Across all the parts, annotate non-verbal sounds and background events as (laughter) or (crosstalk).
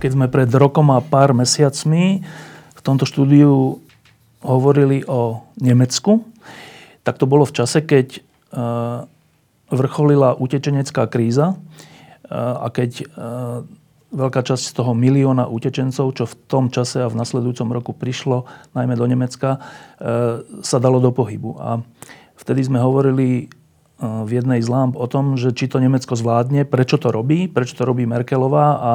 Keď sme pred rokom a pár mesiacmi v tomto štúdiu hovorili o Nemecku, tak to bolo v čase, keď e, vrcholila utečenecká kríza e, a keď e, veľká časť z toho milióna utečencov, čo v tom čase a v nasledujúcom roku prišlo, najmä do Nemecka, sa dalo do pohybu. A vtedy sme hovorili v jednej z lámp o tom, že či to Nemecko zvládne, prečo to robí, prečo to robí Merkelová a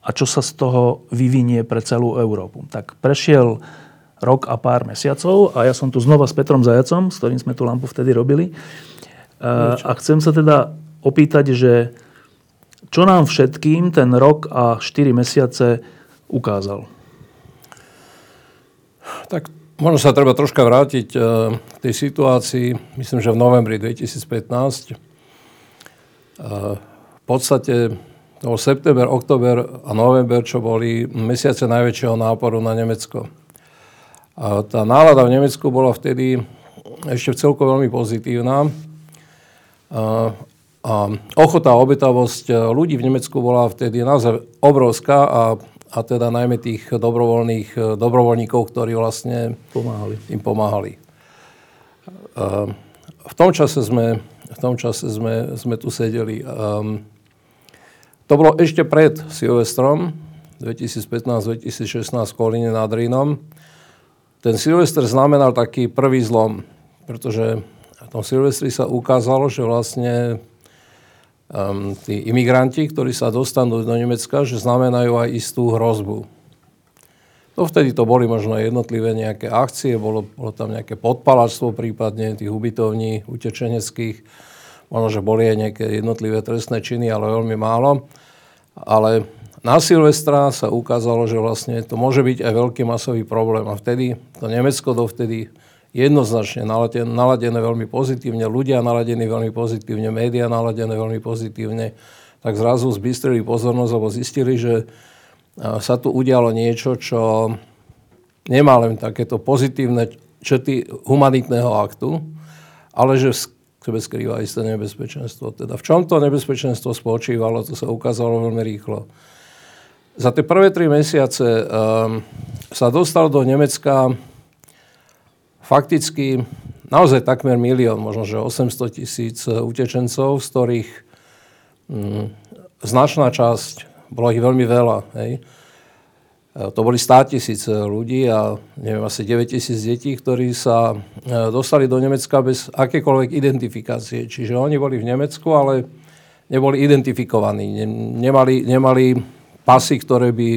a čo sa z toho vyvinie pre celú Európu. Tak prešiel rok a pár mesiacov a ja som tu znova s Petrom Zajacom, s ktorým sme tú lampu vtedy robili. Niečo. A chcem sa teda opýtať, že čo nám všetkým ten rok a 4 mesiace ukázal? Tak možno sa treba troška vrátiť e, k tej situácii, myslím, že v novembri 2015. E, v podstate to bol september, október a november, čo boli mesiace najväčšieho náporu na Nemecko. A tá nálada v Nemecku bola vtedy ešte v celku veľmi pozitívna. A, a ochota a obetavosť ľudí v Nemecku bola vtedy naozaj obrovská a, a teda najmä tých dobrovoľných dobrovoľníkov, ktorí vlastne pomáhali. im pomáhali. A, v tom čase sme, v tom čase sme, sme tu sedeli. Um, to bolo ešte pred Silvestrom 2015-2016 v Kolíne nad Rínom. Ten Silvester znamenal taký prvý zlom, pretože v tom Silvestri sa ukázalo, že vlastne um, tí imigranti, ktorí sa dostanú do Nemecka, že znamenajú aj istú hrozbu. To vtedy to boli možno jednotlivé nejaké akcie, bolo, bolo tam nejaké podpalačstvo prípadne tých ubytovní utečeneckých Možno, že boli aj nejaké jednotlivé trestné činy, ale veľmi málo. Ale na Silvestra sa ukázalo, že vlastne to môže byť aj veľký masový problém. A vtedy, to Nemecko dovtedy jednoznačne naladené, naladené veľmi pozitívne, ľudia naladení veľmi pozitívne, médiá naladené veľmi pozitívne, tak zrazu zbystrili pozornosť, lebo zistili, že sa tu udialo niečo, čo nemá len takéto pozitívne čety humanitného aktu, ale že sebe skrýva isté nebezpečenstvo. Teda v čom to nebezpečenstvo spočívalo, to sa ukázalo veľmi rýchlo. Za tie prvé tri mesiace um, sa dostal do Nemecka fakticky naozaj takmer milión, možno že 800 tisíc utečencov, z ktorých um, značná časť, bolo ich veľmi veľa, hej, to boli 100 tisíc ľudí a neviem, asi 9 tisíc detí, ktorí sa e, dostali do Nemecka bez akékoľvek identifikácie. Čiže oni boli v Nemecku, ale neboli identifikovaní. Nemali, nemali pasy, ktoré by,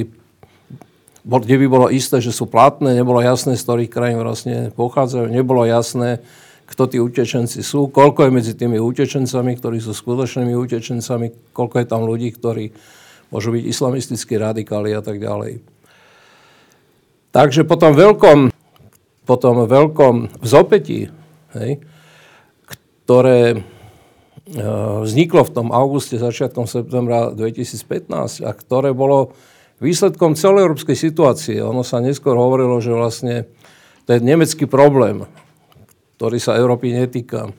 kde by bolo isté, že sú platné, nebolo jasné, z ktorých krajín vlastne pochádzajú, nebolo jasné, kto tí utečenci sú, koľko je medzi tými utečencami, ktorí sú skutočnými utečencami, koľko je tam ľudí, ktorí môžu byť islamistickí radikáli a tak ďalej. Takže po tom veľkom, po tom veľkom vzopetí, hej, ktoré e, vzniklo v tom auguste, začiatkom septembra 2015 a ktoré bolo výsledkom celoeurópskej situácie. Ono sa neskôr hovorilo, že vlastne je nemecký problém, ktorý sa Európy netýka.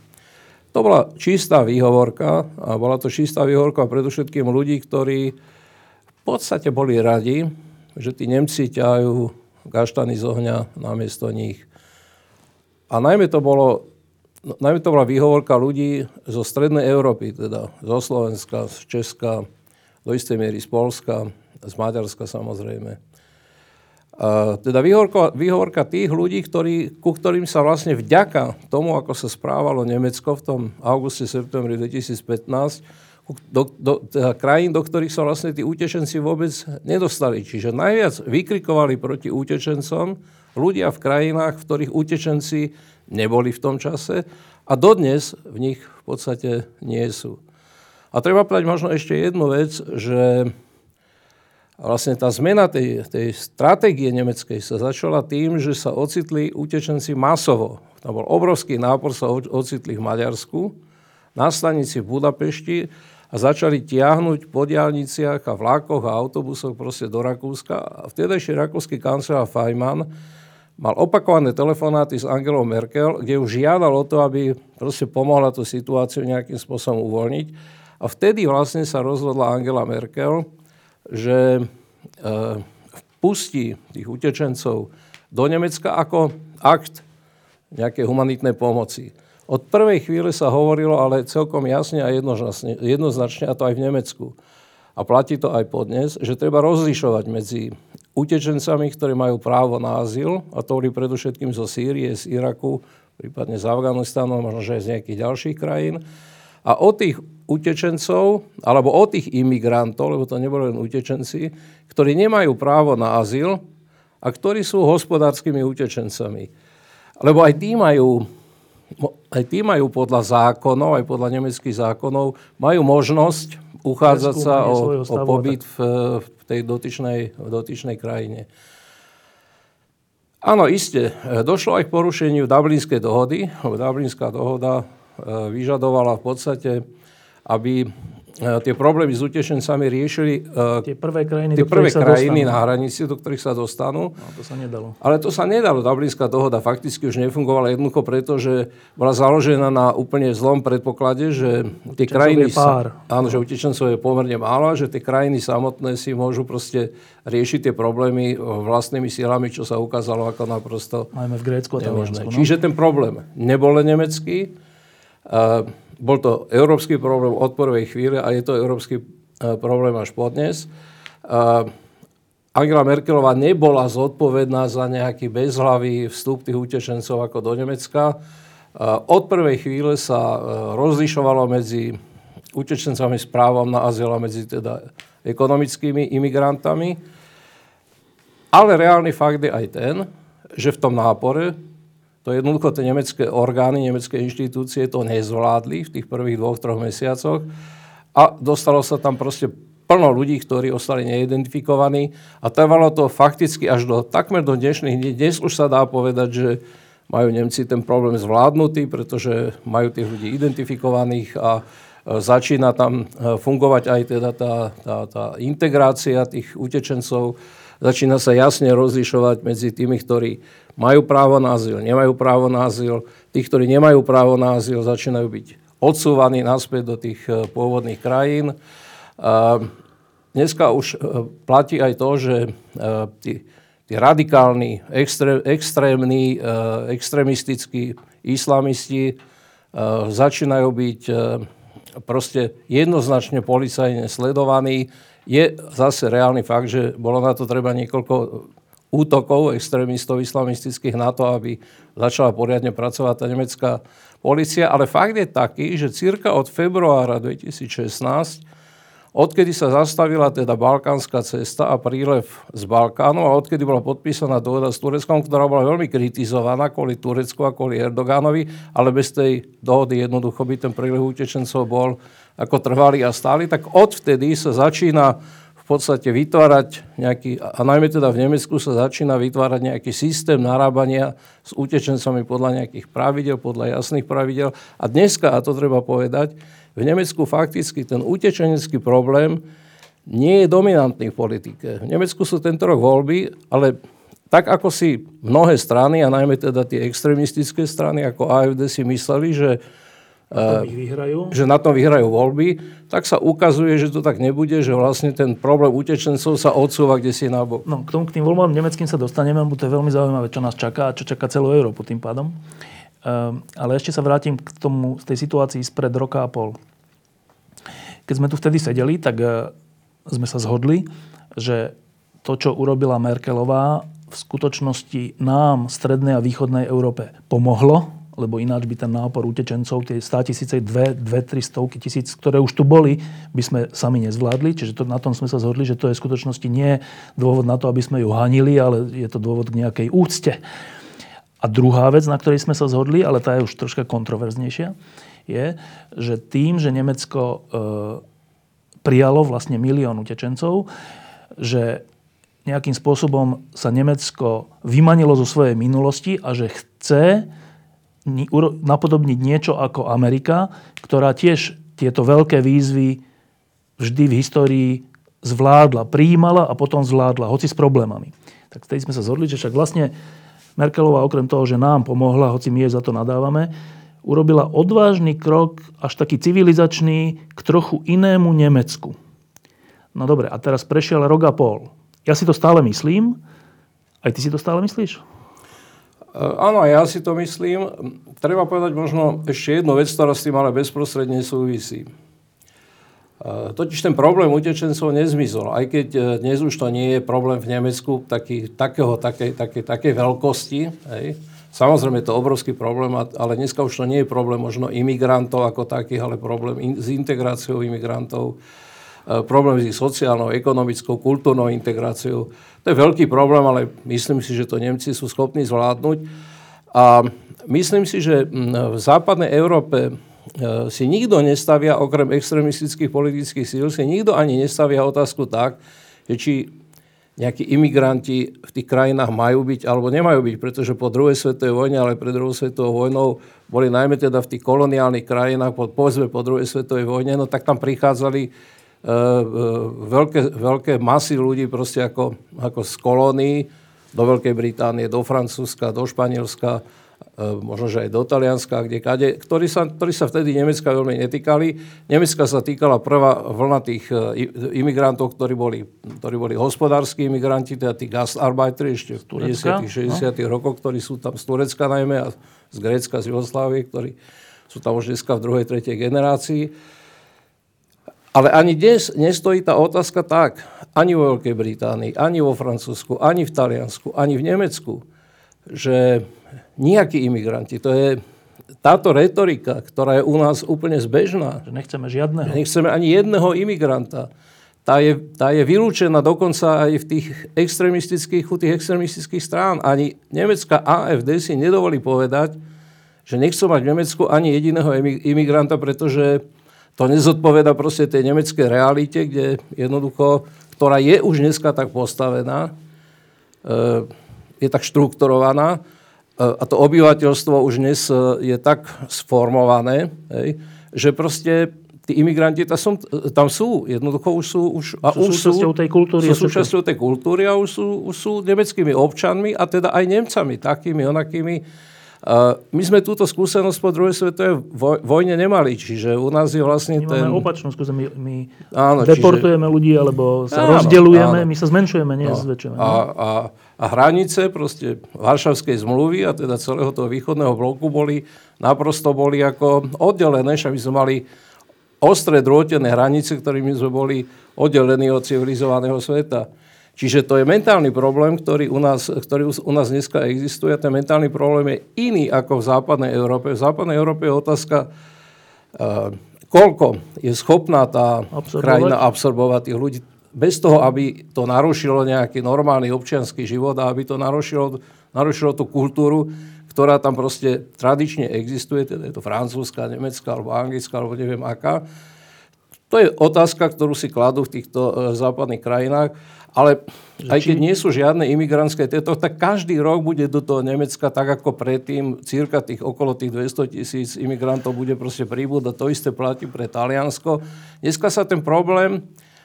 To bola čistá výhovorka a bola to čistá výhovorka predovšetkým ľudí, ktorí v podstate boli radi, že tí Nemci ťahajú gaštany z ohňa namiesto nich. A najmä to bolo najmä to bola výhovorka ľudí zo strednej Európy, teda zo Slovenska, z Česka, do istej miery z Polska, z Maďarska samozrejme. A teda výhovorka, výhovorka tých ľudí, ktorí, ku ktorým sa vlastne vďaka tomu, ako sa správalo Nemecko v tom auguste, septembri 2015, do, do, teda krajín, do ktorých sa vlastne tí utečenci vôbec nedostali. Čiže najviac vykrikovali proti utečencom ľudia v krajinách, v ktorých utečenci neboli v tom čase a dodnes v nich v podstate nie sú. A treba povedať možno ešte jednu vec, že vlastne tá zmena tej, tej stratégie nemeckej sa začala tým, že sa ocitli utečenci masovo. Tam bol obrovský nápor, sa ocitli v Maďarsku, na stanici v Budapešti a začali tiahnuť po diálniciach a vlákoch a autobusoch proste do Rakúska. A vtedajší rakúsky kancelár Feynman mal opakované telefonáty s Angelou Merkel, kde už žiadal o to, aby proste pomohla tú situáciu nejakým spôsobom uvoľniť. A vtedy vlastne sa rozhodla Angela Merkel, že e, vpustí tých utečencov do Nemecka ako akt nejakej humanitnej pomoci. Od prvej chvíle sa hovorilo ale celkom jasne a jednoznačne, jednoznačne, a to aj v Nemecku, a platí to aj podnes, že treba rozlišovať medzi utečencami, ktorí majú právo na azyl, a to boli predovšetkým zo Sýrie, z Iraku, prípadne z Afganistanu, možno že aj z nejakých ďalších krajín. A o tých utečencov, alebo o tých imigrantov, lebo to neboli len utečenci, ktorí nemajú právo na azyl a ktorí sú hospodárskymi utečencami. Lebo aj tí majú aj tí majú podľa zákonov, aj podľa nemeckých zákonov, majú možnosť uchádzať sa o, o pobyt v, v tej dotyčnej, v dotyčnej krajine. Áno, iste, došlo aj k porušeniu Dublinskej dohody. Dublinská dohoda e, vyžadovala v podstate, aby tie problémy s utešencami riešili e, tie prvé krajiny, tie prvé krajiny na hranici, do ktorých sa dostanú. No, to sa nedalo. Ale to sa nedalo. Dublinská dohoda fakticky už nefungovala jednoducho preto, že bola založená na úplne zlom predpoklade, že tie krajiny... Pár. Sa, áno, že utečencov je pomerne málo a že tie krajiny samotné si môžu proste riešiť tie problémy vlastnými silami, čo sa ukázalo ako naprosto Majme v Grécku a nemožné. No? Čiže ten problém nebol nemecký. Uh, bol to európsky problém od prvej chvíle a je to európsky e, problém až podnes. Angela Merkelová nebola zodpovedná za nejaký bezhlavý vstup tých utečencov ako do Nemecka. Od prvej chvíle sa e, rozlišovalo medzi utečencami s právom na azyl a medzi teda ekonomickými imigrantami. Ale reálny fakt je aj ten, že v tom nápore to jednoducho tie nemecké orgány, nemecké inštitúcie to nezvládli v tých prvých dvoch, troch mesiacoch a dostalo sa tam proste plno ľudí, ktorí ostali neidentifikovaní a trvalo to fakticky až do takmer do dnešných dní. Dnes už sa dá povedať, že majú Nemci ten problém zvládnutý, pretože majú tých ľudí identifikovaných a e, začína tam e, fungovať aj teda tá, tá, tá integrácia tých utečencov. Začína sa jasne rozlišovať medzi tými, ktorí majú právo na azyl, nemajú právo na azyl. Tí, ktorí nemajú právo na azyl, začínajú byť odsúvaní naspäť do tých e, pôvodných krajín. Dneska už e, platí aj to, že tí, tí radikálni, extré, extrémni, extrémistickí islamisti začínajú byť proste jednoznačne policajne sledovaní. Je zase reálny fakt, že bolo na to treba niekoľko útokov extrémistov islamistických na to, aby začala poriadne pracovať tá nemecká policia. Ale fakt je taký, že cirka od februára 2016, odkedy sa zastavila teda balkánska cesta a prílev z Balkánu a odkedy bola podpísaná dohoda s Tureckom, ktorá bola veľmi kritizovaná kvôli Turecku a kvôli Erdoganovi, ale bez tej dohody jednoducho by ten prílev utečencov bol ako trvalý a stály, tak odvtedy sa začína v podstate vytvárať nejaký, a najmä teda v Nemecku sa začína vytvárať nejaký systém narábania s utečencami podľa nejakých pravidel, podľa jasných pravidel. A dneska, a to treba povedať, v Nemecku fakticky ten utečenecký problém nie je dominantný v politike. V Nemecku sú tento rok voľby, ale tak ako si mnohé strany, a najmä teda tie extremistické strany ako AFD si mysleli, že. Že na tom vyhrajú voľby, tak sa ukazuje, že to tak nebude, že vlastne ten problém utečencov sa odsúva kde si nabok. No, k tomu, k tým voľbám nemeckým sa dostaneme, lebo to je veľmi zaujímavé, čo nás čaká a čo čaká celú Európu tým pádom. Um, ale ešte sa vrátim k tomu, z tej situácii spred roka a pol. Keď sme tu vtedy sedeli, tak uh, sme sa zhodli, že to, čo urobila Merkelová, v skutočnosti nám, strednej a východnej Európe pomohlo, lebo ináč by ten nápor utečencov, tie 100 tisíce, 2, 2, 3 stovky tisíc, ktoré už tu boli, by sme sami nezvládli. Čiže to, na tom sme sa zhodli, že to je v skutočnosti nie dôvod na to, aby sme ju hanili, ale je to dôvod k nejakej úcte. A druhá vec, na ktorej sme sa zhodli, ale tá je už troška kontroverznejšia, je, že tým, že Nemecko e, prijalo vlastne milión utečencov, že nejakým spôsobom sa Nemecko vymanilo zo svojej minulosti a že chce napodobniť niečo ako Amerika, ktorá tiež tieto veľké výzvy vždy v histórii zvládla, prijímala a potom zvládla, hoci s problémami. Tak vtedy sme sa zhodli, že však vlastne Merkelová okrem toho, že nám pomohla, hoci my jej za to nadávame, urobila odvážny krok, až taký civilizačný, k trochu inému Nemecku. No dobre, a teraz prešiel rok a pol. Ja si to stále myslím. Aj ty si to stále myslíš? Áno, ja si to myslím. Treba povedať možno ešte jednu vec, ktorá s tým ale bezprostredne súvisí. Totiž ten problém utečencov nezmizol. Aj keď e, dnes už to nie je problém v Nemecku taký, takého, takej, takej, takej veľkosti. Hej. Samozrejme je to obrovský problém, ale dneska už to nie je problém možno imigrantov ako takých, ale problém in, s integráciou imigrantov, problém s ich sociálnou, ekonomickou, kultúrnou integráciou. To je veľký problém, ale myslím si, že to Nemci sú schopní zvládnuť. A myslím si, že v západnej Európe E, si nikto nestavia, okrem extremistických politických síl, si nikto ani nestavia otázku tak, že či nejakí imigranti v tých krajinách majú byť alebo nemajú byť, pretože po druhej svetovej vojne, ale pred druhou svetovou vojnou boli najmä teda v tých koloniálnych krajinách, po, povedzme po druhej svetovej vojne, no tak tam prichádzali veľké, veľké masy ľudí proste ako, ako z kolónií do Veľkej Británie, do Francúzska, do Španielska, E, možno, že aj do Talianska, kde kade, ktorí sa, ktorí sa vtedy Nemecka veľmi netýkali. Nemecka sa týkala prvá vlna tých imigrantov, ktorí boli, ktorí boli hospodárskí imigranti, teda tí gastarbeiteri ešte v 50 60 no. rokoch, ktorí sú tam z Turecka najmä a z Grécka, z Jugoslávie, ktorí sú tam už dneska v druhej, tretej generácii. Ale ani dnes nestojí tá otázka tak, ani vo Veľkej Británii, ani vo Francúzsku, ani v Taliansku, ani v Nemecku, že nejakí imigranti. To je táto retorika, ktorá je u nás úplne zbežná. Že nechceme žiadneho. Nechceme ani jedného imigranta. Tá je, tá je vylúčená dokonca aj v tých extremistických, u tých extremistických strán. Ani nemecká AFD si nedovolí povedať, že nechcú mať v Nemecku ani jediného imigranta, pretože to nezodpoveda proste tej nemeckej realite, kde jednoducho, ktorá je už dneska tak postavená, e, je tak štrukturovaná, E, a to obyvateľstvo už dnes e, je tak sformované, hej, že proste tí imigranti tam sú, tam sú jednoducho už sú, už, a sú už súčasťou tej kultúry. Sú súčasťou tej kultúry a už sú, už sú nemeckými občanmi a teda aj Nemcami, takými, onakými. My sme túto skúsenosť po druhej svetovej vojne nemali, čiže u nás je vlastne my ten... Máme opačnú skúsenosť, my, my áno, deportujeme čiže... ľudí, alebo sa áno, rozdeľujeme, áno. my sa zmenšujeme, nie no. zväčšujeme. A, a, a hranice proste Varšavskej zmluvy a teda celého toho východného bloku boli naprosto boli ako oddelené, že my sme mali ostré drôtené hranice, ktorými sme boli oddelení od civilizovaného sveta. Čiže to je mentálny problém, ktorý u nás, ktorý u nás dneska existuje. Ten mentálny problém je iný ako v západnej Európe. V západnej Európe je otázka, uh, koľko je schopná tá absorbovať. krajina absorbovať tých ľudí bez toho, aby to narušilo nejaký normálny občianský život a aby to narušilo, narušilo tú kultúru, ktorá tam proste tradične existuje, teda je to francúzska, nemecká alebo anglická, alebo neviem aká. To je otázka, ktorú si kladú v týchto e, západných krajinách. Ale aj keď nie sú žiadne imigrantské tieto, tak každý rok bude do toho Nemecka, tak ako predtým, cirka tých okolo tých 200 tisíc imigrantov bude proste príbúť a to isté platí pre Taliansko. Dneska sa ten problém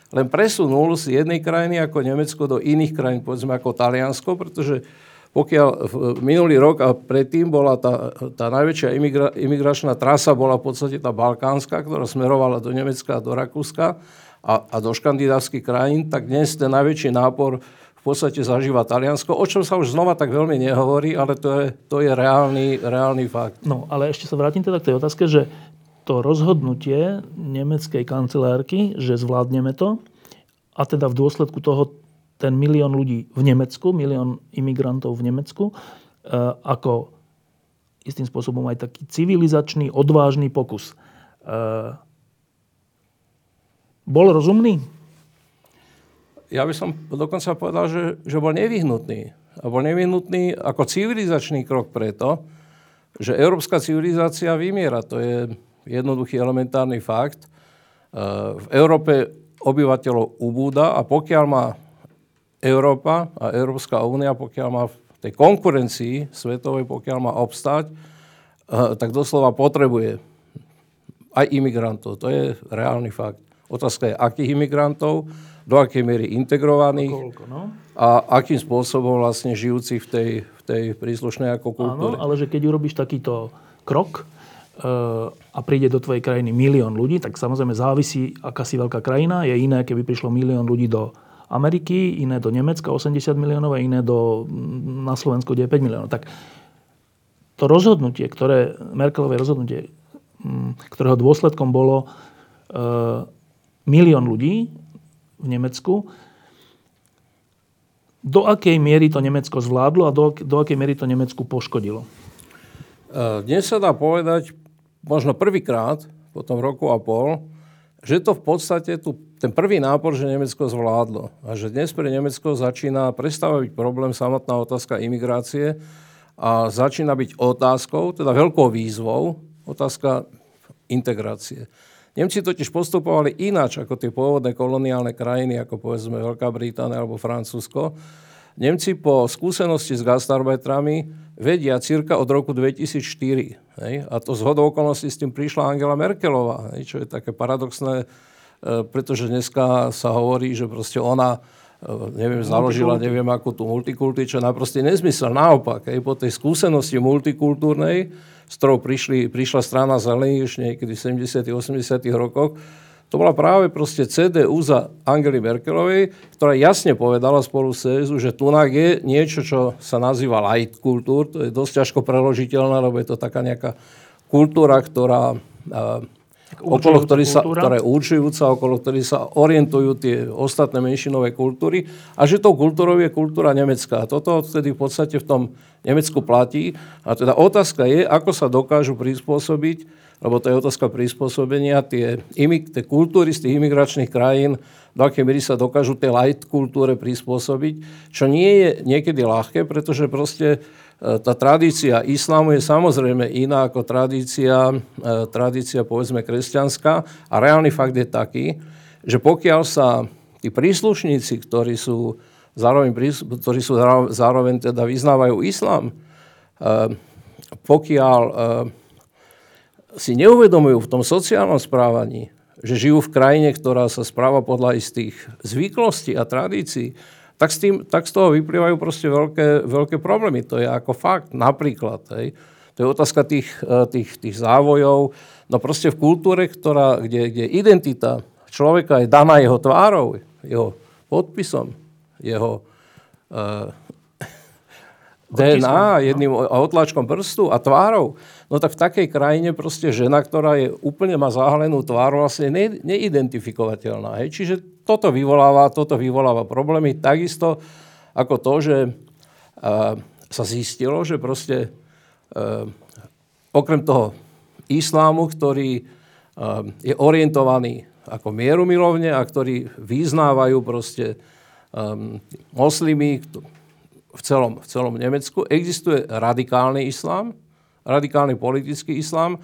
len presunul z jednej krajiny ako Nemecko do iných krajín, povedzme ako Taliansko, pretože pokiaľ minulý rok a predtým bola tá, tá najväčšia imigra, imigračná trasa bola v podstate tá balkánska, ktorá smerovala do Nemecka a do Rakúska a, a do škandinávskych krajín, tak dnes ten najväčší nápor v podstate zažíva Taliansko, o čom sa už znova tak veľmi nehovorí, ale to je, to je reálny, reálny fakt. No, ale ešte sa vrátim teda k tej otázke, že to rozhodnutie nemeckej kancelárky, že zvládneme to, a teda v dôsledku toho ten milión ľudí v Nemecku, milión imigrantov v Nemecku, e, ako istým spôsobom aj taký civilizačný, odvážny pokus. Bol rozumný? Ja by som dokonca povedal, že, že bol nevyhnutný. a bol nevyhnutný ako civilizačný krok preto, že európska civilizácia vymiera. To je jednoduchý elementárny fakt. E, v Európe obyvateľov ubúda a pokiaľ má Európa a Európska únia, pokiaľ má v tej konkurencii svetovej, pokiaľ má obstať, e, tak doslova potrebuje aj imigrantov. To je reálny fakt. Otázka je, akých imigrantov, do akej miery integrovaných Koľko, no? a akým spôsobom vlastne žijúci v tej, v tej príslušnej ako kultúre. Áno, ale že keď urobíš takýto krok e, a príde do tvojej krajiny milión ľudí, tak samozrejme závisí, aká si veľká krajina. Je iné, keby prišlo milión ľudí do Ameriky, iné do Nemecka 80 miliónov a iné do, na Slovensku, kde je 5 miliónov. Tak to rozhodnutie, ktoré, Merkelové rozhodnutie, ktorého dôsledkom bolo e, milión ľudí v Nemecku. Do akej miery to Nemecko zvládlo a do, do akej miery to Nemecku poškodilo? E, dnes sa dá povedať, možno prvýkrát po tom roku a pol, že to v podstate tu, ten prvý nápor, že Nemecko zvládlo. A že dnes pre Nemecko začína prestávať byť problém samotná otázka imigrácie a začína byť otázkou, teda veľkou výzvou, otázka integrácie. Nemci totiž postupovali ináč ako tie pôvodné koloniálne krajiny, ako povedzme Veľká Británia alebo Francúzsko. Nemci po skúsenosti s gastarbetrami vedia cirka od roku 2004. Hej? A to z hodou okolností s tým prišla Angela Merkelová, hej? čo je také paradoxné, e, pretože dneska sa hovorí, že proste ona e, neviem, založila, neviem akú tú multikulty, čo je naprosto nezmysel. Naopak, hej, po tej skúsenosti multikultúrnej s ktorou prišli, prišla strana zelených už niekedy v 70 80 rokoch, to bola práve proste CDU za Angely Merkelovej, ktorá jasne povedala spolu s CSU, že tu je niečo, čo sa nazýva light kultúr, to je dosť ťažko preložiteľné, lebo je to taká nejaká kultúra, ktorá okolo ktorý sa, ktorá je určujúca, okolo ktorých sa orientujú tie ostatné menšinové kultúry a že tou kultúrou je kultúra nemecká. Toto vtedy v podstate v tom Nemecku platí. A teda otázka je, ako sa dokážu prispôsobiť, lebo to je otázka prispôsobenia, tie, imig, tie kultúry z tých imigračných krajín, do akej miery sa dokážu tej light kultúre prispôsobiť, čo nie je niekedy ľahké, pretože proste tá tradícia islámu je samozrejme iná ako tradícia, e, tradícia povedzme kresťanská. A reálny fakt je taký, že pokiaľ sa tí príslušníci, ktorí sú zároveň, ktorí sú zároveň teda vyznávajú islám, e, pokiaľ si neuvedomujú v tom sociálnom správaní, že žijú v krajine, ktorá sa správa podľa istých zvyklostí a tradícií, tak, s tým, tak z toho vyplývajú proste veľké, veľké problémy. To je ako fakt. Napríklad, hej, to je otázka tých, e, tých, tých závojov. No proste v kultúre, ktorá, kde, kde identita človeka je daná jeho tvárou, jeho podpisom, jeho (laughs) uh, DNA jedným otlačkom prstu a tvárou, no tak v takej krajine proste žena, ktorá je úplne má zahalenú tvár, vlastne ne, neidentifikovateľná. Hej. Čiže toto vyvoláva, toto vyvoláva problémy. Takisto ako to, že uh, sa zistilo, že proste uh, okrem toho islámu, ktorý uh, je orientovaný ako mierumilovne a ktorí vyznávajú proste um, moslimy, v celom, v celom Nemecku. Existuje radikálny islám, radikálny politický islám,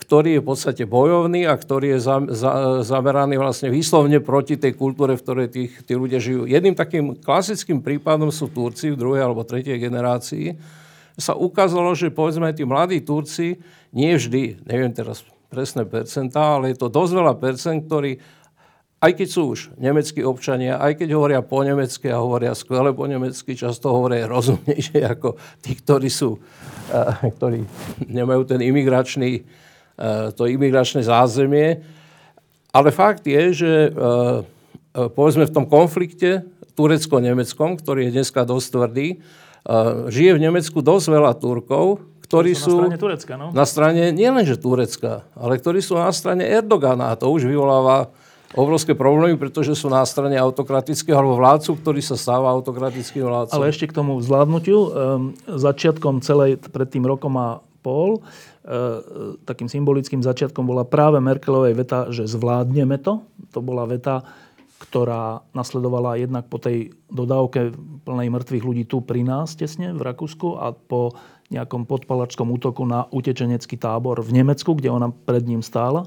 ktorý je v podstate bojovný a ktorý je za, za, zameraný vlastne výslovne proti tej kultúre, v ktorej tých, tí ľudia žijú. Jedným takým klasickým prípadom sú Turci v druhej alebo tretej generácii. Sa ukázalo, že povedzme tí mladí Turci, nie vždy, neviem teraz presné percentá, ale je to dosť veľa percent, ktorí aj keď sú už nemeckí občania, aj keď hovoria po nemecky a hovoria skvele po nemecky, často hovoria rozumnejšie (laughs) ako tí, ktorí sú, ktorí nemajú ten imigračný, to imigračné zázemie. Ale fakt je, že povedzme v tom konflikte turecko-nemeckom, ktorý je dneska dosť tvrdý, žije v Nemecku dosť veľa Turkov, ktorí sú, na strane Turecka, no? na strane nielenže Turecka, ale ktorí sú na strane Erdogana. A to už vyvoláva obrovské problémy, pretože sú na strane autokratického alebo vládcu, ktorý sa stáva autokratickým vládcom. Ale ešte k tomu zvládnutiu. Um, začiatkom celej, pred tým rokom a pol, uh, takým symbolickým začiatkom bola práve Merkelovej veta, že zvládneme to. To bola veta, ktorá nasledovala jednak po tej dodávke plnej mŕtvych ľudí tu pri nás tesne v Rakúsku a po nejakom podpalačskom útoku na utečenecký tábor v Nemecku, kde ona pred ním stála.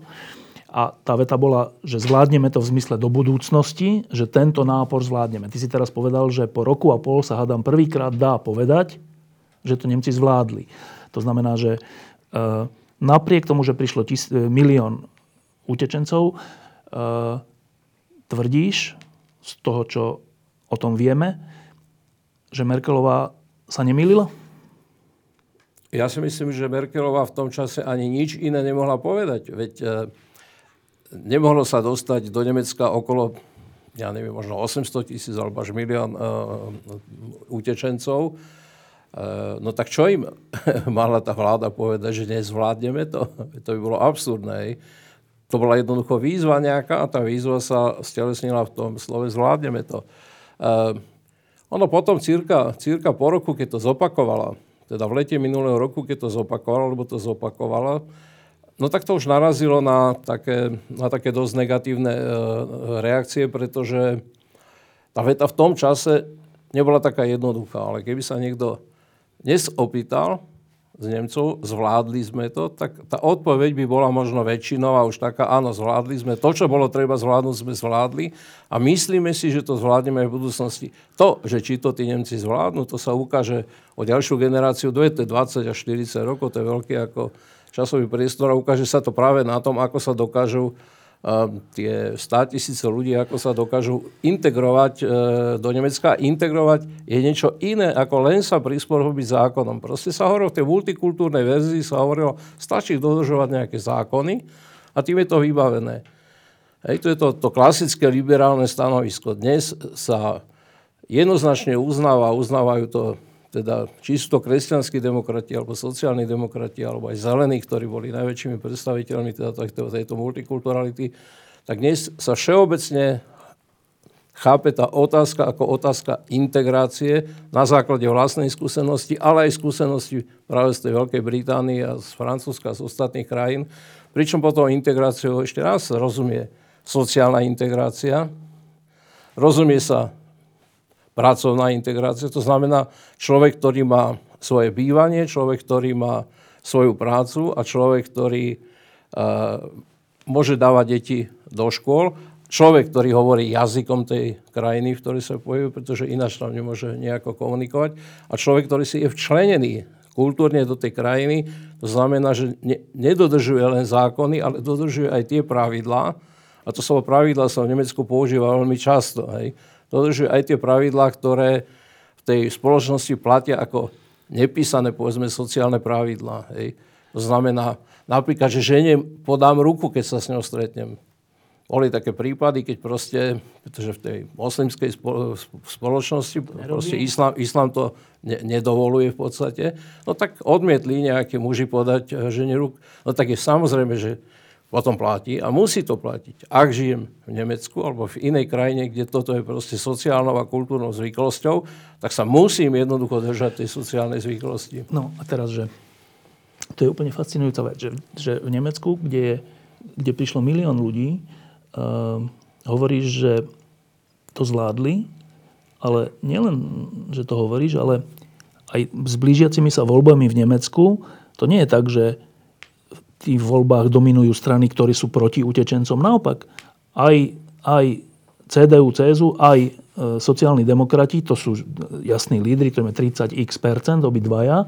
A tá veta bola, že zvládneme to v zmysle do budúcnosti, že tento nápor zvládneme. Ty si teraz povedal, že po roku a pol sa hádam prvýkrát dá povedať, že to Nemci zvládli. To znamená, že e, napriek tomu, že prišlo tis, e, milión utečencov, e, tvrdíš z toho, čo o tom vieme, že Merkelová sa nemýlila? Ja si myslím, že Merkelová v tom čase ani nič iné nemohla povedať. Veď nemohlo sa dostať do Nemecka okolo, ja neviem, možno 800 tisíc alebo až milión e, utečencov. E, no tak čo im (laughs) mala tá vláda povedať, že nezvládneme to? (laughs) To by bolo absurdné. To bola jednoducho výzva nejaká a tá výzva sa stelesnila v tom slove zvládneme to. E, ono potom círka, círka po roku, keď to zopakovala, teda v lete minulého roku, keď to zopakovala, lebo to zopakovala, no tak to už narazilo na také, na také dosť negatívne e, reakcie, pretože tá veta v tom čase nebola taká jednoduchá, ale keby sa niekto dnes opýtal z Nemcov, zvládli sme to, tak tá odpoveď by bola možno väčšinová, už taká, áno, zvládli sme. To, čo bolo treba zvládnuť, sme zvládli a myslíme si, že to zvládneme aj v budúcnosti. To, že či to tí Nemci zvládnu, to sa ukáže o ďalšiu generáciu, do je 20 až 40 rokov, to je veľký ako časový priestor a ukáže sa to práve na tom, ako sa dokážu tie 100 tisíce ľudí, ako sa dokážu integrovať e, do Nemecka. Integrovať je niečo iné, ako len sa prispôsobiť zákonom. Proste sa hovorilo v tej multikultúrnej verzii, sa hovorilo, stačí dodržovať nejaké zákony a tým je to vybavené. Hej, to je to, to klasické liberálne stanovisko. Dnes sa jednoznačne uznáva, uznávajú to teda čisto kresťanskí demokrati, alebo sociálni demokrati, alebo aj zelení, ktorí boli najväčšími predstaviteľmi teda tejto, multikulturality, tak dnes sa všeobecne chápe tá otázka ako otázka integrácie na základe vlastnej skúsenosti, ale aj skúsenosti práve z tej Veľkej Británie a z Francúzska a z ostatných krajín. Pričom potom integráciou ešte raz rozumie sociálna integrácia, rozumie sa pracovná integrácia. To znamená človek, ktorý má svoje bývanie, človek, ktorý má svoju prácu a človek, ktorý uh, môže dávať deti do škôl. Človek, ktorý hovorí jazykom tej krajiny, v ktorej sa pohybuje, pretože ináč tam nemôže nejako komunikovať. A človek, ktorý si je včlenený kultúrne do tej krajiny, to znamená, že ne, nedodržuje len zákony, ale dodržuje aj tie pravidlá. A to slovo pravidla sa v Nemecku používa veľmi často. Hej dodržuje aj tie pravidlá, ktoré v tej spoločnosti platia ako nepísané, povedzme, sociálne pravidlá. Hej. To znamená, napríklad, že žene podám ruku, keď sa s ňou stretnem. Boli také prípady, keď proste, pretože v tej moslimskej spoločnosti proste islám, islám to ne, nedovoluje v podstate, no tak odmietli nejaké muži podať eh, žene ruku. No tak je samozrejme, že potom platí a musí to platiť. Ak žijem v Nemecku alebo v inej krajine, kde toto je proste sociálnou a kultúrnou zvyklosťou, tak sa musím jednoducho držať tej sociálnej zvyklosti. No a teraz, že to je úplne fascinujúca vec, že, že v Nemecku, kde, kde prišlo milión ľudí, uh, hovoríš, že to zvládli, ale nielen, že to hovoríš, ale aj s blížiacimi sa voľbami v Nemecku, to nie je tak, že tých voľbách dominujú strany, ktorí sú proti utečencom. Naopak, aj, aj CDU, CSU, aj e, sociálni demokrati, to sú jasní lídry, ktorí 30x percent, obidvaja, e,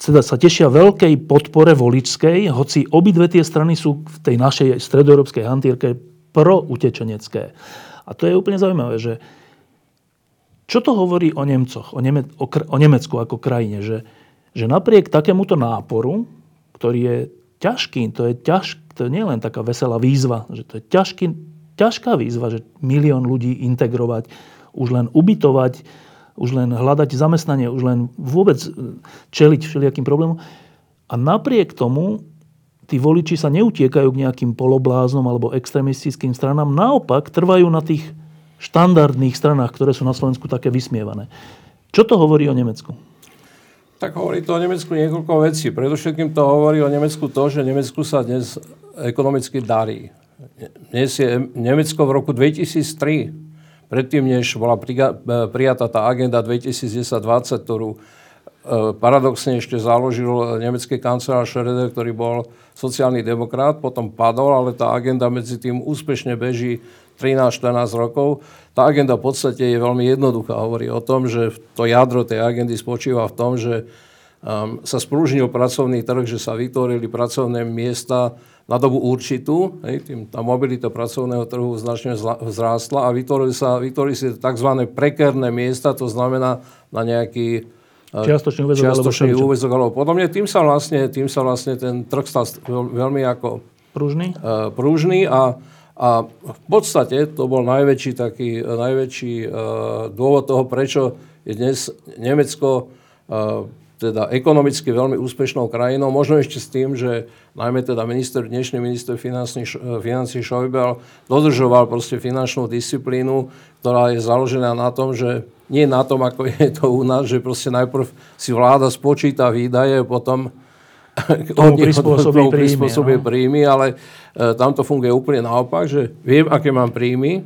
teda sa tešia veľkej podpore voličskej, hoci obidve tie strany sú v tej našej stredoeurópskej hantírke pro-utečenecké. A to je úplne zaujímavé, že čo to hovorí o Nemcoch, o, Neme- o, o Nemecku ako krajine, že, že napriek takémuto náporu, ktorý je ťažký. To je, ťaž, to nie je len taká veselá výzva, že to je ťažký, ťažká výzva, že milión ľudí integrovať, už len ubytovať, už len hľadať zamestnanie, už len vôbec čeliť všelijakým problémom. A napriek tomu tí voliči sa neutiekajú k nejakým polobláznom alebo extremistickým stranám, naopak trvajú na tých štandardných stranách, ktoré sú na Slovensku také vysmievané. Čo to hovorí o Nemecku? Tak hovorí to o Nemecku niekoľko vecí. Predovšetkým to hovorí o Nemecku to, že Nemecku sa dnes ekonomicky darí. nesie Nemecko v roku 2003, predtým, než bola prijatá tá agenda 2010-2020, ktorú E, paradoxne ešte založil nemecký kancelár Schröder, ktorý bol sociálny demokrat, potom padol, ale tá agenda medzi tým úspešne beží 13-14 rokov. Tá agenda v podstate je veľmi jednoduchá. Hovorí o tom, že to jadro tej agendy spočíva v tom, že um, sa sprúžnil pracovný trh, že sa vytvorili pracovné miesta na dobu určitú, hej, tým, tá mobilita pracovného trhu značne vzrástla a vytvorili sa, vytvorili sa tzv. prekerné miesta, to znamená na nejaký Čiastočný úvezok, čiastočný alebo úvezok alebo podobne. Tým sa, vlastne, tým sa vlastne ten trh stal veľmi ako pružný, uh, pružný a, a v podstate to bol najväčší, taký, najväčší uh, dôvod toho, prečo je dnes Nemecko uh, teda ekonomicky veľmi úspešnou krajinou, možno ešte s tým, že najmä teda minister, dnešný minister financí, financí Schäuble dodržoval proste finančnú disciplínu, ktorá je založená na tom, že nie na tom, ako je to u nás, že proste najprv si vláda spočíta výdaje, potom tomu prispôsobí, príjmy, prispôsobí no. príjmy, ale e, tam to funguje úplne naopak, že viem, aké mám príjmy,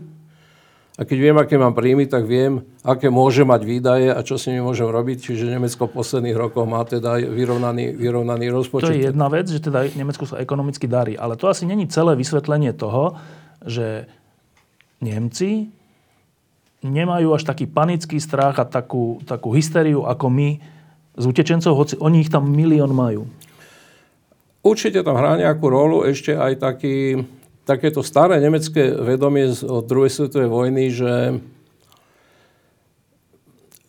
a keď viem, aké mám príjmy, tak viem, aké môže mať výdaje a čo s nimi môžem robiť. Čiže Nemecko v posledných rokoch má teda vyrovnaný, vyrovnaný rozpočet. To je jedna vec, že teda Nemecku sa ekonomicky darí. Ale to asi není celé vysvetlenie toho, že Nemci nemajú až taký panický strach a takú, takú hysteriu ako my z utečencov, hoci oni ich tam milión majú. Určite tam hrá nejakú rolu ešte aj taký takéto staré nemecké vedomie od druhej svetovej vojny, že,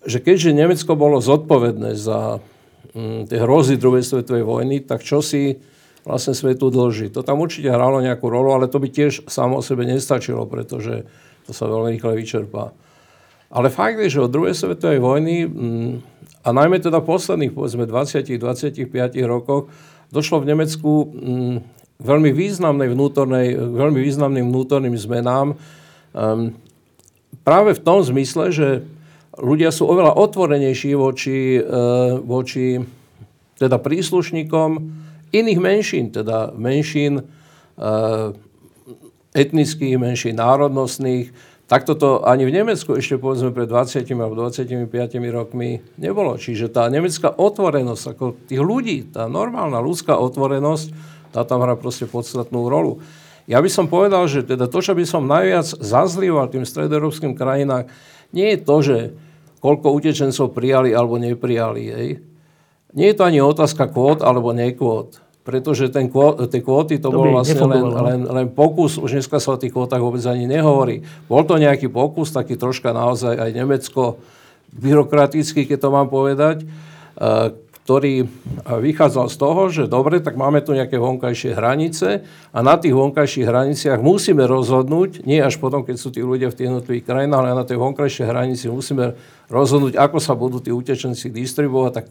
že keďže Nemecko bolo zodpovedné za mm, tie hrozy druhej svetovej vojny, tak čo si vlastne svetu dlží. To tam určite hralo nejakú rolu, ale to by tiež samo o sebe nestačilo, pretože to sa veľmi rýchle vyčerpá. Ale fakt je, že od druhej svetovej vojny mm, a najmä teda posledných povedzme 20-25 rokoch došlo v Nemecku mm, veľmi významnej vnútornej, veľmi významným vnútorným zmenám. Um, práve v tom zmysle, že ľudia sú oveľa otvorenejší voči, uh, voči teda príslušníkom iných menšín, teda menšín uh, etnických, menšín národnostných. Takto to ani v Nemecku ešte povedzme pred 20 alebo 25 rokmi nebolo. Čiže tá nemecká otvorenosť, ako tých ľudí, tá normálna ľudská otvorenosť, tá tam hrá proste podstatnú rolu. Ja by som povedal, že teda to, čo by som najviac zazlieval tým stredoeurópskym krajinám, nie je to, že koľko utečencov prijali alebo neprijali. Hej. Nie je to ani otázka kvót alebo nekvót. Pretože ten kvó, tie kvóty to, to bol vlastne len, no. len, len pokus, už dneska sa o tých kvótach vôbec ani nehovorí. Bol to nejaký pokus, taký troška naozaj aj Nemecko byrokratický, keď to mám povedať, ktorý vychádzal z toho, že dobre, tak máme tu nejaké vonkajšie hranice a na tých vonkajších hraniciach musíme rozhodnúť, nie až potom, keď sú tí ľudia v tých jednotlivých krajinách, ale na tej vonkajšej hranici musíme rozhodnúť, ako sa budú tí utečenci distribuovať. Tak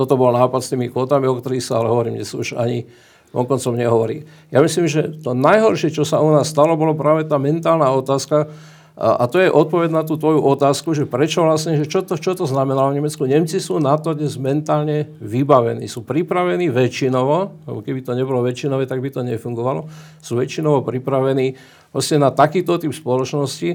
toto bol nápad s tými kvotami, o ktorých sa ale hovorím, dnes už ani vonkoncom nehovorí. Ja myslím, že to najhoršie, čo sa u nás stalo, bolo práve tá mentálna otázka, a, to je odpoveď na tú tvoju otázku, že prečo vlastne, že čo to, čo to znamenalo v Nemecku. Nemci sú na to dnes mentálne vybavení, sú pripravení väčšinovo, lebo keby to nebolo väčšinové, tak by to nefungovalo, sú väčšinovo pripravení vlastne na takýto typ spoločnosti,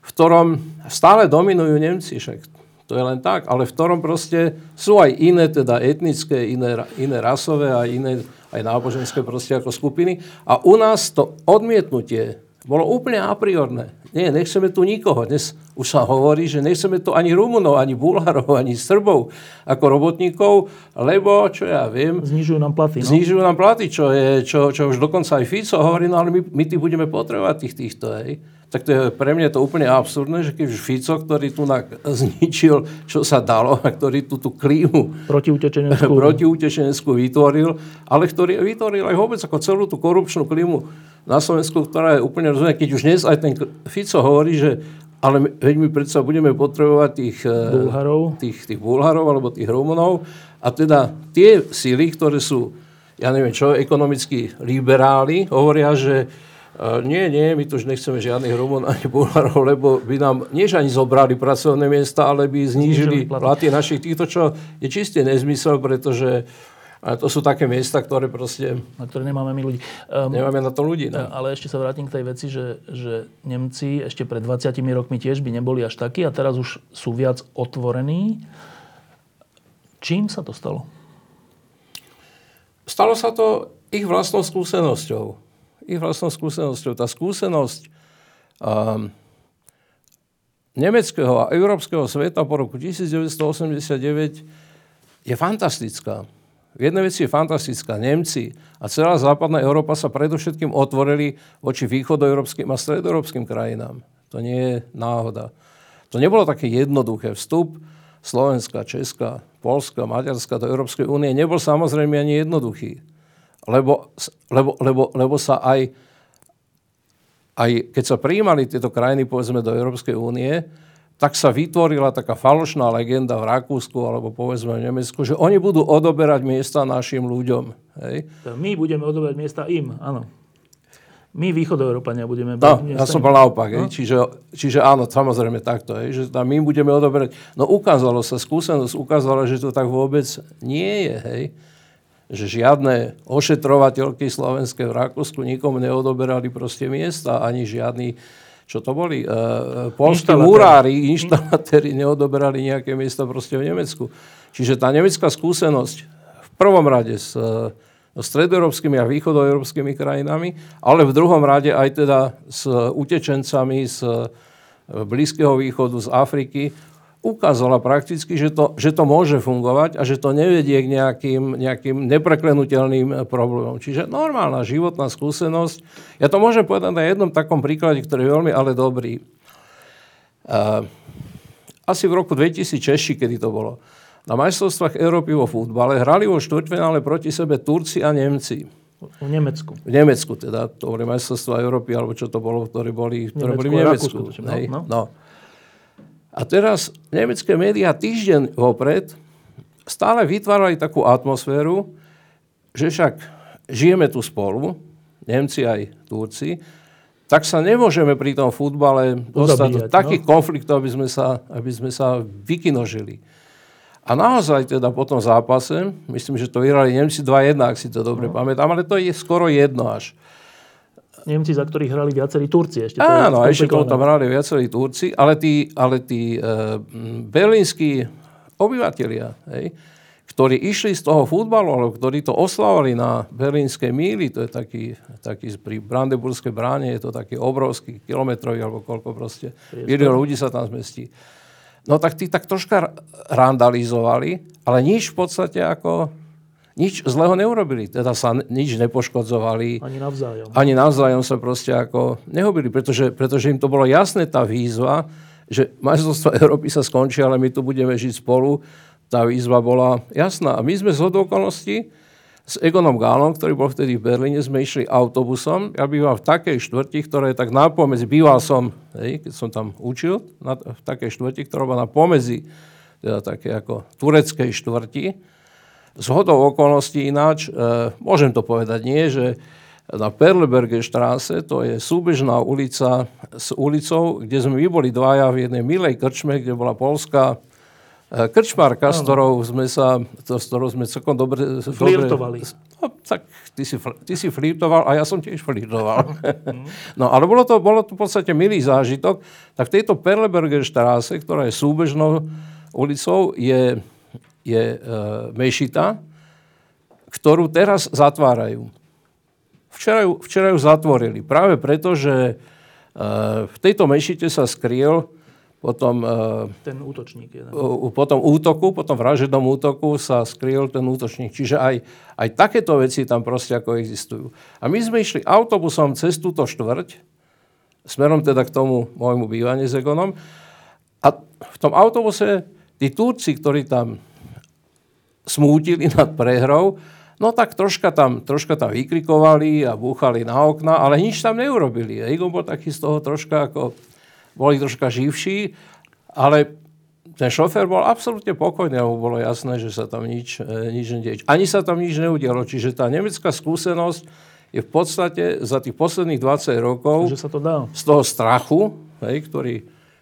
v ktorom stále dominujú Nemci, však to je len tak, ale v ktorom proste sú aj iné, teda etnické, iné, iné rasové a iné aj náboženské proste ako skupiny. A u nás to odmietnutie bolo úplne a priorné. Nie, nechceme tu nikoho. Dnes už sa hovorí, že nechceme tu ani Rumunov, ani Bulharov, ani Srbov ako robotníkov, lebo, čo ja viem... Znižujú nám platy. No? Znižujú nám platy, čo, je, čo, čo už dokonca aj Fico hovorí, no ale my, my tých budeme potrebovať tých týchto, hej. Tak to je pre mňa to úplne absurdné, že keď Fico, ktorý tu zničil, čo sa dalo, a ktorý tú, tú klímu protiutečeneckú. (laughs) protiutečeneckú vytvoril, ale ktorý vytvoril aj vôbec ako celú tú korupčnú klímu na Slovensku, ktorá je úplne rozumná, keď už dnes aj ten Fico hovorí, že ale veď my predsa budeme potrebovať tých eh, Bulharov, tých, tých Bulharov alebo tých Rumunov. A teda tie síly, ktoré sú, ja neviem čo, ekonomicky liberáli, hovoria, že nie, nie, my tu už nechceme žiadnych Rumun ani Bulharov, lebo by nám nie ani zobrali pracovné miesta, ale by znížili platy našich týchto, čo je čiste nezmysel, pretože Ale to sú také miesta, ktoré proste... Na ktoré nemáme my ľudí. Um, nemáme na to ľudí. No. Ale ešte sa vrátim k tej veci, že, že Nemci ešte pred 20 rokmi tiež by neboli až takí a teraz už sú viac otvorení. Čím sa to stalo? Stalo sa to ich vlastnou skúsenosťou. Ich vlastnou skúsenosťou. Tá skúsenosť um, nemeckého a európskeho sveta po roku 1989 je fantastická. V jednej veci je fantastická. Nemci a celá západná Európa sa predovšetkým otvorili voči východoeurópskym a stredoeurópskym krajinám. To nie je náhoda. To nebolo také jednoduché. Vstup Slovenska, Česka, Polska, Maďarska do Európskej únie nebol samozrejme ani jednoduchý. Lebo, lebo, lebo, lebo sa aj, aj keď sa prijímali tieto krajiny povedzme do Európskej únie, tak sa vytvorila taká falošná legenda v Rakúsku alebo povedzme v Nemecku, že oni budú odoberať miesta našim ľuďom. Hej? My budeme odoberať miesta im, áno. My, východoeurópania, budeme... No, ja som bol naopak. No? Čiže, čiže áno, samozrejme takto. Hej, že my budeme odoberať... No ukázalo sa, skúsenosť ukázala, že to tak vôbec nie je. Hej? Že žiadne ošetrovateľky slovenské v Rakúsku nikomu neodoberali proste miesta, ani žiadny čo to boli, uh, polskí murári, inštalatéri neodoberali nejaké miesta proste v Nemecku. Čiže tá nemecká skúsenosť v prvom rade s, uh, stredoeurópskymi a východoeurópskymi krajinami, ale v druhom rade aj teda s utečencami z Blízkeho východu, z Afriky, ukázala prakticky, že to, že to môže fungovať a že to nevedie k nejakým, nejakým nepreklenutelným problémom. Čiže normálna životná skúsenosť. Ja to môžem povedať na jednom takom príklade, ktorý je veľmi ale dobrý. Uh, asi v roku 2006, kedy to bolo, na majstrovstvách Európy vo futbale hrali vo štvrťfinále proti sebe Turci a Nemci. V Nemecku. V Nemecku teda, to boli majstrovstvá Európy, alebo čo to bolo, ktoré boli, ktoré Nemecku, boli v Nemecku. Rakúsku, no, no. no. A teraz nemecké médiá týždeň vopred stále vytvárali takú atmosféru, že však žijeme tu spolu, Nemci aj Turci, tak sa nemôžeme pri tom futbale dostať do takých no? konfliktov, aby sme, sa, aby sme sa vykinožili. A naozaj teda po tom zápase, myslím, že to vyhrali Nemci 2-1, ak si to dobre no. pamätám, ale to je skoro jedno až. Nemci, za ktorých hrali viacerí Turci. Ešte Áno, ešte tam hrali viacerí Turci, ale tí, ale tí e, berlínsky obyvatelia, hej, ktorí išli z toho futbalu, alebo ktorí to oslavovali na berlínskej míli, to je taký, taký pri Brandenburskej bráne, je to taký obrovský kilometrový, alebo koľko proste, milión ľudí sa tam zmestí. No tak tí tak troška randalizovali, ale nič v podstate ako nič zlého neurobili. Teda sa nič nepoškodzovali. Ani navzájom. Ani navzájom sa proste ako nehobili, pretože, pretože im to bolo jasné, tá výzva, že majstrovstvo Európy sa skončí, ale my tu budeme žiť spolu. Tá výzva bola jasná. A my sme z okolností s Egonom Gálom, ktorý bol vtedy v Berlíne, sme išli autobusom. Ja bývam v takej štvrti, ktorá je tak nápomedzi. Býval som, hej, keď som tam učil, na, v takej štvrti, ktorá bola na pomedzi teda také ako tureckej štvrti z hodou okolností ináč, e, môžem to povedať, nie, že na Perleberge štráse, to je súbežná ulica s ulicou, kde sme my boli dvaja v jednej milej krčme, kde bola polská e, krčmarka, s ktorou sme sa, to, s ktorou sme celkom dobre... Flirtovali. Dobre, no, tak ty si, ty si flirtoval a ja som tiež flirtoval. (laughs) no ale bolo to, bolo to v podstate milý zážitok. Tak v tejto Perleberger štráse, ktorá je súbežnou ulicou, je je e, mešita, ktorú teraz zatvárajú. Včera ju, včera ju zatvorili. Práve preto, že e, v tejto mešite sa skriel potom, e, ten útočník. Jeden. Po tom útoku, po tom vražednom útoku sa skriel ten útočník. Čiže aj, aj takéto veci tam proste ako existujú. A my sme išli autobusom cez túto štvrť, smerom teda k tomu môjmu bývaniu s Egonom. A v tom autobuse tí Turci, ktorí tam smútili nad prehrou, no tak troška tam, troška tam vykrikovali a búchali na okna, ale nič tam neurobili. Egon bol taký z toho troška ako, boli troška živší, ale ten šofér bol absolútne pokojný a mu bolo jasné, že sa tam nič, e, nič nedieje. Ani sa tam nič neudialo. Čiže tá nemecká skúsenosť je v podstate za tých posledných 20 rokov že sa to dá. z toho strachu, hej, ktorý,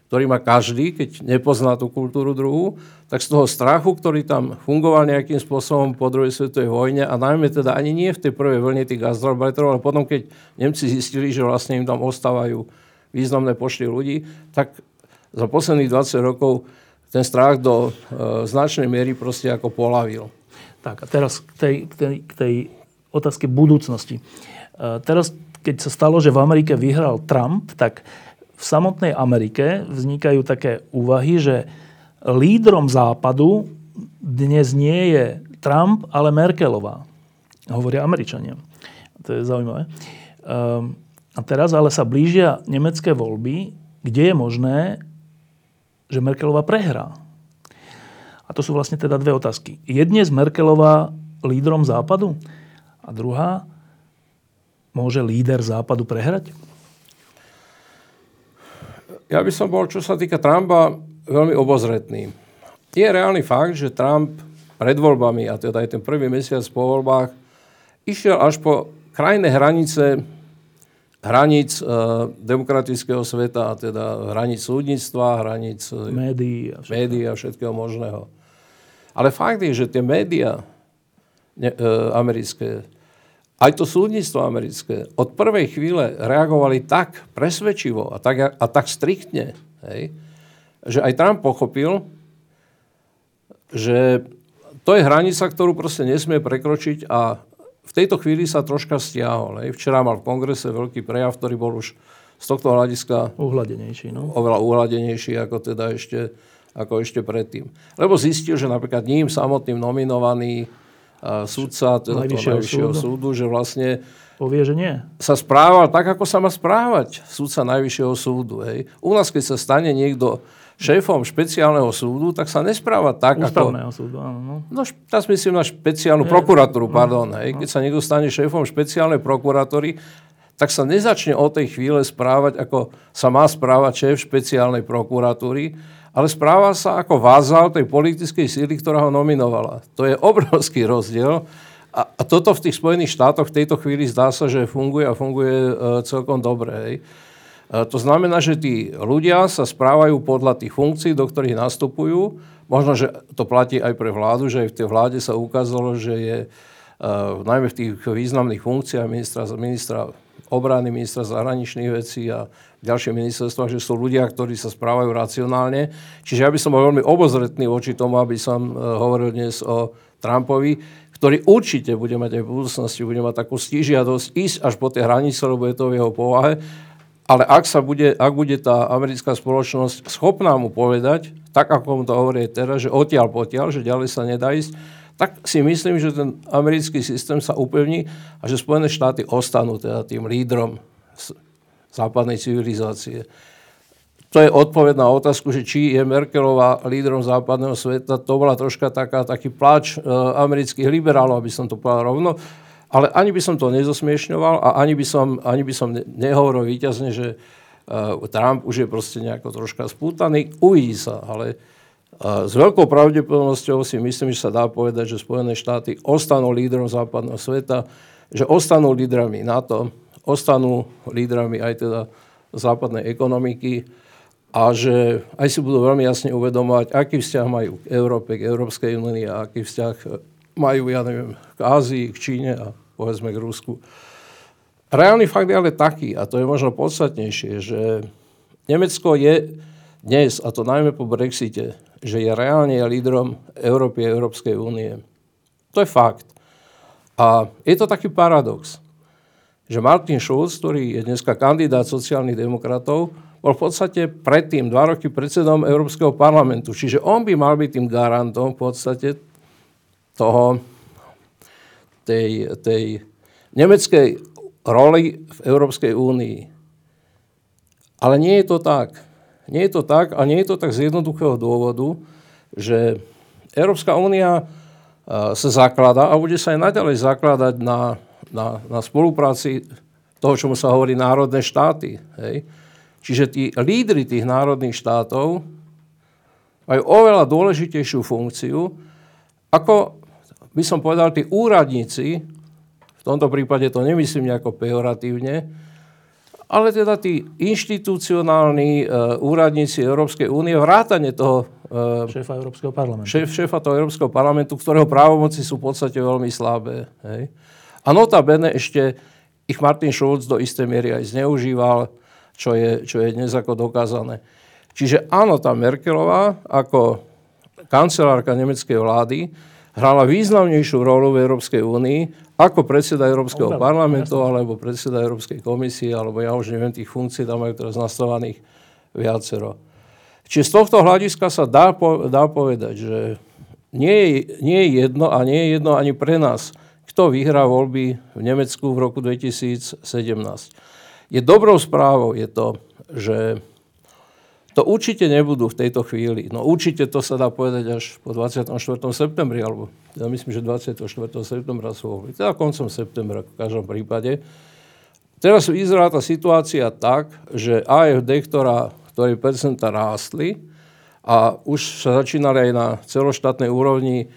ktorý má každý, keď nepozná tú kultúru druhú, tak z toho strachu, ktorý tam fungoval nejakým spôsobom po druhej svetovej vojne a najmä teda ani nie v tej prvej vlne tých gastrobariterov, ale potom, keď Nemci zistili, že vlastne im tam ostávajú významné počty ľudí, tak za posledných 20 rokov ten strach do e, značnej miery proste ako polavil. Tak a teraz k tej, k tej, k tej otázke budúcnosti. E, teraz, keď sa stalo, že v Amerike vyhral Trump, tak v samotnej Amerike vznikajú také úvahy, že lídrom západu dnes nie je Trump, ale Merkelová. Hovoria Američania. To je zaujímavé. Ehm, a teraz ale sa blížia nemecké voľby, kde je možné, že Merkelová prehrá. A to sú vlastne teda dve otázky. Je dnes Merkelová lídrom západu? A druhá, môže líder západu prehrať? Ja by som bol, čo sa týka Trumpa, veľmi obozretný. Je reálny fakt, že Trump pred voľbami, a teda aj ten prvý mesiac po voľbách, išiel až po krajné hranice hraníc e, demokratického sveta, a teda hraníc súdnictva, hraníc e, médií a, médií a všetkého možného. Ale fakt je, že tie médiá ne, e, americké aj to súdnictvo americké od prvej chvíle reagovali tak presvedčivo a tak, a tak striktne, hej, že aj Trump pochopil, že to je hranica, ktorú proste nesmie prekročiť a v tejto chvíli sa troška stiahol. Hej. Včera mal v kongrese veľký prejav, ktorý bol už z tohto hľadiska uhladenejší, no? oveľa uhladenejší ako teda ešte, ako ešte predtým. Lebo zistil, že napríklad ním samotným nominovaný sudca teda najvyššieho, najvyššieho súdu. súdu, že vlastne Povie, že nie. sa správal tak, ako sa má správať sudca najvyššieho súdu. Hej. U nás, keď sa stane niekto šéfom špeciálneho súdu, tak sa nespráva tak, Ústavného ako... súdu, áno. No, no teraz myslím na špeciálnu je, prokuratúru, no, pardon. Hej. No. Keď sa niekto stane šéfom špeciálnej prokuratúry, tak sa nezačne od tej chvíle správať, ako sa má správať šéf špeciálnej prokuratúry, ale správa sa ako vázal tej politickej síly, ktorá ho nominovala. To je obrovský rozdiel. A, a toto v tých Spojených štátoch v tejto chvíli zdá sa, že funguje a funguje e, celkom dobre. Hej. E, to znamená, že tí ľudia sa správajú podľa tých funkcií, do ktorých nastupujú. Možno, že to platí aj pre vládu, že aj v tej vláde sa ukázalo, že je uh, najmä v tých významných funkciách ministra, ministra obrany, ministra zahraničných vecí a ďalšie ministerstva, že sú ľudia, ktorí sa správajú racionálne. Čiže ja by som bol veľmi obozretný voči tomu, aby som e, hovoril dnes o Trumpovi, ktorý určite bude mať aj v budúcnosti, bude mať takú stížiadosť ísť až po tej hranice, lebo je to v jeho povahe. Ale ak, sa bude, ak bude tá americká spoločnosť schopná mu povedať, tak ako mu to hovorí teraz, že odtiaľ potiaľ, že ďalej sa nedá ísť, tak si myslím, že ten americký systém sa upevní a že Spojené štáty ostanú teda tým lídrom západnej civilizácie. To je odpoveď na otázku, že či je Merkelová lídrom západného sveta. To bola troška taká, taký pláč e, amerických liberálov, aby som to povedal rovno. Ale ani by som to nezosmiešňoval a ani by som, ani by som nehovoril výťazne, že uh, Trump už je proste nejako troška spútaný. Uvidí sa, ale uh, s veľkou pravdepodobnosťou si myslím, že sa dá povedať, že Spojené štáty ostanú lídrom západného sveta, že ostanú lídrami NATO, ostanú lídrami aj teda západnej ekonomiky a že aj si budú veľmi jasne uvedomovať, aký vzťah majú k Európe, k Európskej únii a aký vzťah majú, ja neviem, k Ázii, k Číne a povedzme k Rusku. Reálny fakt je ale taký, a to je možno podstatnejšie, že Nemecko je dnes, a to najmä po Brexite, že je reálne lídrom Európy a Európskej únie. To je fakt. A je to taký paradox že Martin Schulz, ktorý je dneska kandidát sociálnych demokratov, bol v podstate predtým, dva roky predsedom Európskeho parlamentu. Čiže on by mal byť tým garantom v podstate toho, tej, tej nemeckej roli v Európskej únii. Ale nie je to tak. Nie je to tak a nie je to tak z jednoduchého dôvodu, že Európska únia sa zaklada a bude sa aj naďalej zakladať na na, na spolupráci toho, čomu sa hovorí národné štáty. Hej. Čiže tí lídry tých národných štátov majú oveľa dôležitejšiu funkciu, ako by som povedal, tí úradníci, v tomto prípade to nemyslím nejako pejoratívne, ale teda tí inštitucionálni uh, úradníci Európskej únie, vrátane toho uh, šéfa Európskeho parlamentu. Šéf, šéfa toho Európskeho parlamentu, ktorého právomoci sú v podstate veľmi slabé. Hej. A bene ešte ich Martin Schulz do istej miery aj zneužíval, čo je, čo je dnes ako dokázané. Čiže áno, tá Merkelová ako kancelárka nemeckej vlády hrala významnejšiu rolu v Európskej únii ako predseda Európskeho parlamentu alebo predseda Európskej komisie, alebo ja už neviem, tých funkcií tam majú teraz nastavených viacero. Čiže z tohto hľadiska sa dá, po, dá povedať, že nie je, nie je jedno a nie je jedno ani pre nás, kto vyhrá voľby v Nemecku v roku 2017. Je dobrou správou je to, že to určite nebudú v tejto chvíli. No určite to sa dá povedať až po 24. septembri, alebo ja myslím, že 24. septembra sú voľby. Teda koncom septembra v každom prípade. Teraz vyzerá tá situácia tak, že AFD, ktorá, ktorej percenta rástli a už sa začínali aj na celoštátnej úrovni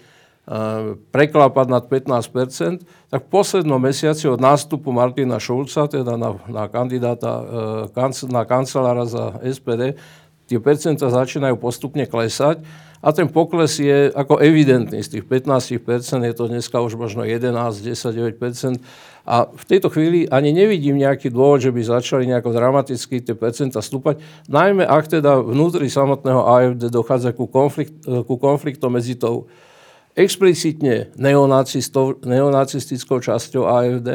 preklapať nad 15% tak v poslednom mesiaci od nástupu Martina Šulca, teda na, na kandidáta, e, na kancelára za SPD, tie percenta začínajú postupne klesať a ten pokles je ako evidentný. Z tých 15% je to dneska už možno 11, 10, 9%. A v tejto chvíli ani nevidím nejaký dôvod, že by začali nejako dramaticky tie percenta stúpať. Najmä ak teda vnútri samotného AFD dochádza ku, konflikt, ku konfliktom medzi tou explicitne neonacistickou časťou AFD,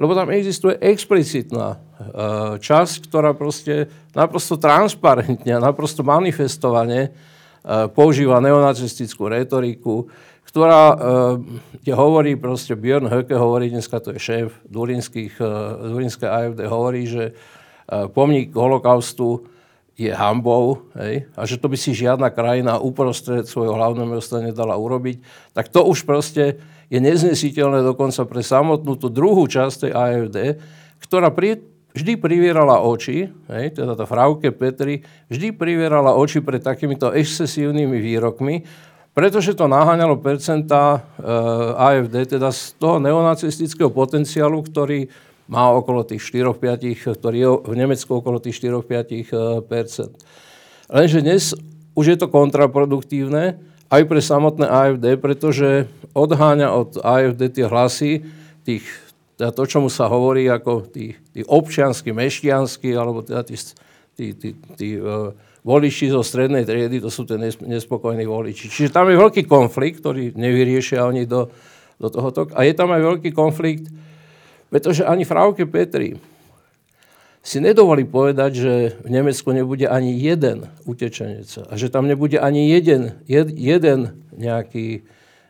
lebo tam existuje explicitná Eh, časť, ktorá proste naprosto transparentne a naprosto manifestovane eh, používa neonacistickú retoriku, ktorá, kde eh, hovorí proste, Björn Höcke hovorí, dneska to je šéf Durinské AFD, hovorí, že pomník holokaustu je hambou hej, a že to by si žiadna krajina uprostred svojho hlavného mesta nedala urobiť, tak to už proste je neznesiteľné dokonca pre samotnú tú druhú časť tej AFD, ktorá pri, vždy privierala oči, hej, teda tá Frauke Petri, vždy privierala oči pred takýmito excesívnymi výrokmi, pretože to naháňalo percentá e, AFD, teda z toho neonacistického potenciálu, ktorý má okolo tých 4-5, ktorý je v Nemecku okolo tých 4-5 e, percent. Lenže dnes už je to kontraproduktívne aj pre samotné AFD, pretože odháňa od AFD tie hlasy tých teda to, čomu sa hovorí ako tí, tí občiansky, mešťansky, alebo teda tí, tí, tí, tí uh, voliči zo strednej triedy, to sú tie nespokojní voliči. Čiže tam je veľký konflikt, ktorý nevyriešia oni do, do tohoto. A je tam aj veľký konflikt, pretože ani Frauke Petri si nedovolí povedať, že v Nemecku nebude ani jeden utečenec a že tam nebude ani jeden, jed, jeden nejaký,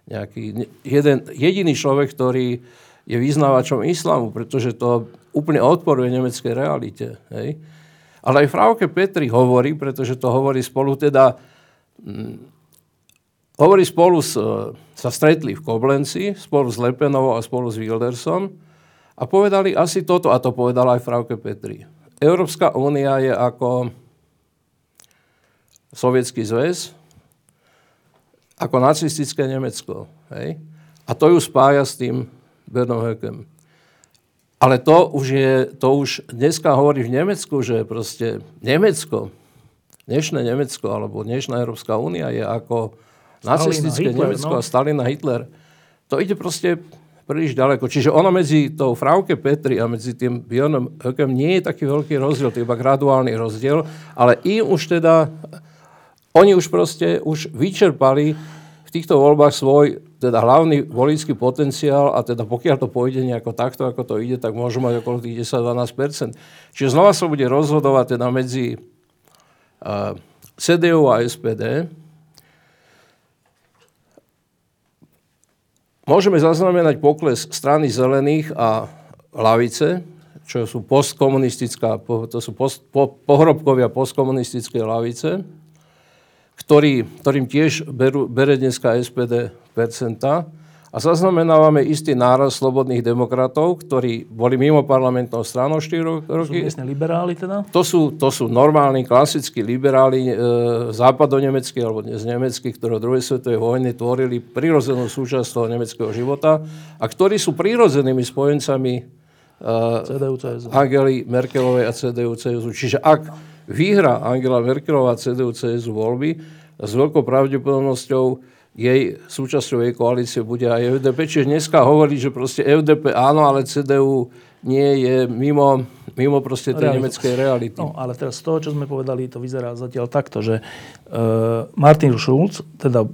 nejaký jeden, jediný človek, ktorý je vyznávačom islamu, pretože to úplne odporuje nemeckej realite. Hej? Ale aj Frauke Petri hovorí, pretože to hovorí spolu teda, hm, hovorí spolu, s, sa stretli v Koblenci, spolu s Lepenovou a spolu s Wildersom a povedali asi toto, a to povedala aj Frauke Petri. Európska únia je ako Sovietský zväz, ako nacistické Nemecko. Hej? A to ju spája s tým Bernom Höckem. Ale to už, je, to už dneska hovorí v Nemecku, že proste Nemecko, dnešné Nemecko alebo dnešná Európska únia je ako Stalina, nacistické Hitler, Nemecko no. a Stalin a Hitler. To ide proste príliš ďaleko. Čiže ono medzi tou Frauke Petri a medzi tým Björnom Höckem nie je taký veľký rozdiel, to je iba graduálny rozdiel, ale im už teda, oni už proste už vyčerpali v týchto voľbách svoj teda hlavný volický potenciál a teda pokiaľ to pôjde nejako takto, ako to ide, tak môžu mať okolo tých 10-12%. Čiže znova sa bude rozhodovať teda medzi uh, CDU a SPD. Môžeme zaznamenať pokles strany zelených a lavice, čo sú postkomunistická, to sú post, po, pohrobkovia postkomunistickej lavice ktorý, ktorým tiež berú, bere dneska SPD percenta. A zaznamenávame istý náraz slobodných demokratov, ktorí boli mimo parlamentnou stranou 4 roky. To sú liberáli teda? To sú, to sú normálni, klasickí liberáli e, západonemeckí alebo dnes nemeckí, ktorí v druhej svetovej vojne tvorili prirodzenú súčasť toho nemeckého života a ktorí sú prirodzenými spojencami CSU. Angely Merkelovej a CDU, CSU. Čiže ak vyhra Angela Merkelová CDU, CSU voľby, s veľkou pravdepodobnosťou jej súčasťou jej koalície bude aj FDP. Čiže dneska hovorí, že proste FDP áno, ale CDU nie je mimo, mimo proste tej Realitu. nemeckej reality. No, ale teraz z toho, čo sme povedali, to vyzerá zatiaľ takto, že uh, Martin Schulz, teda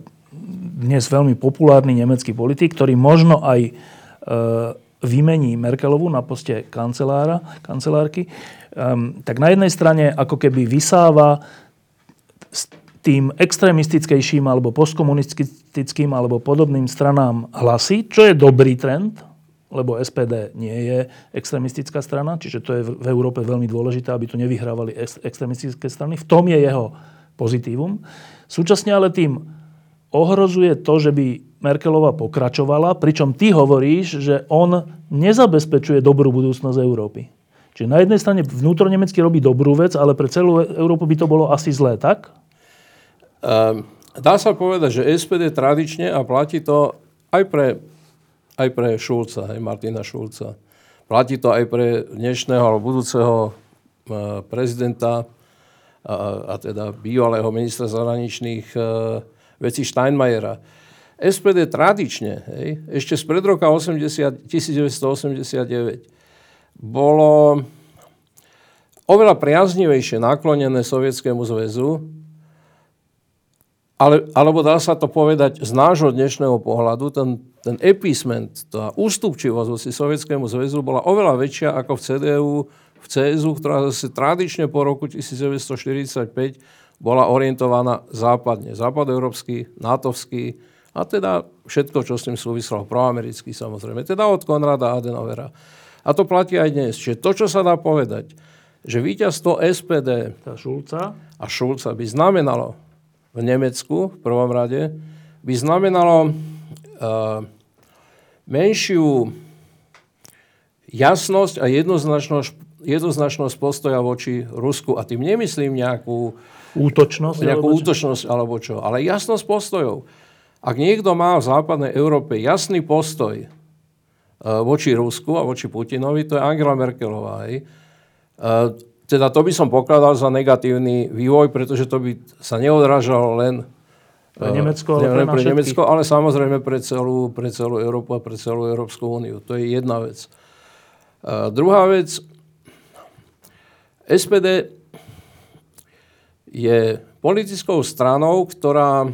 dnes veľmi populárny nemecký politik, ktorý možno aj uh, vymení Merkelovu na poste kancelára, kancelárky, um, tak na jednej strane ako keby vysáva tým extrémistickejším alebo postkomunistickým alebo podobným stranám hlasy, čo je dobrý trend, lebo SPD nie je extrémistická strana, čiže to je v Európe veľmi dôležité, aby tu nevyhrávali extrémistické strany. V tom je jeho pozitívum. Súčasne ale tým ohrozuje to, že by Merkelová pokračovala, pričom ty hovoríš, že on nezabezpečuje dobrú budúcnosť Európy. Čiže na jednej strane vnútro Nemecky robí dobrú vec, ale pre celú Európu by to bolo asi zlé, tak? Um, dá sa povedať, že SPD tradične, a platí to aj pre, aj pre Šulca, aj Martina Šulca, platí to aj pre dnešného alebo budúceho uh, prezidenta a, a teda bývalého ministra zahraničných uh, vecí Steinmeiera. SPD tradične, hej, ešte z pred roka 80, 1989, bolo oveľa priaznivejšie naklonené Sovietskému zväzu ale, alebo dá sa to povedať z nášho dnešného pohľadu, ten, ten episment, tá ústupčivosť voči Sovietskému zväzu bola oveľa väčšia ako v CDU, v CSU, ktorá zase tradične po roku 1945 bola orientovaná západne. Západoeurópsky, natovský a teda všetko, čo s tým súvislo, proamerický samozrejme, teda od Konrada Adenovera. A to platí aj dnes. Čiže to, čo sa dá povedať, že víťazstvo SPD a Šulca by znamenalo v Nemecku v prvom rade, by znamenalo uh, menšiu jasnosť a jednoznačnosť, jednoznačnosť postoja voči Rusku. A tým nemyslím nejakú útočnosť, nejakú alebo útočnosť alebo čo, ale jasnosť postojov. Ak niekto má v západnej Európe jasný postoj uh, voči Rusku a voči Putinovi, to je Angela Merkelová. Hej. Teda to by som pokladal za negatívny vývoj, pretože to by sa neodrážalo len pre Nemecko, ale, pre, pre Nemecko, ale samozrejme pre celú, pre celú Európu a pre celú Európsku úniu. To je jedna vec. A druhá vec, SPD je politickou stranou, ktorá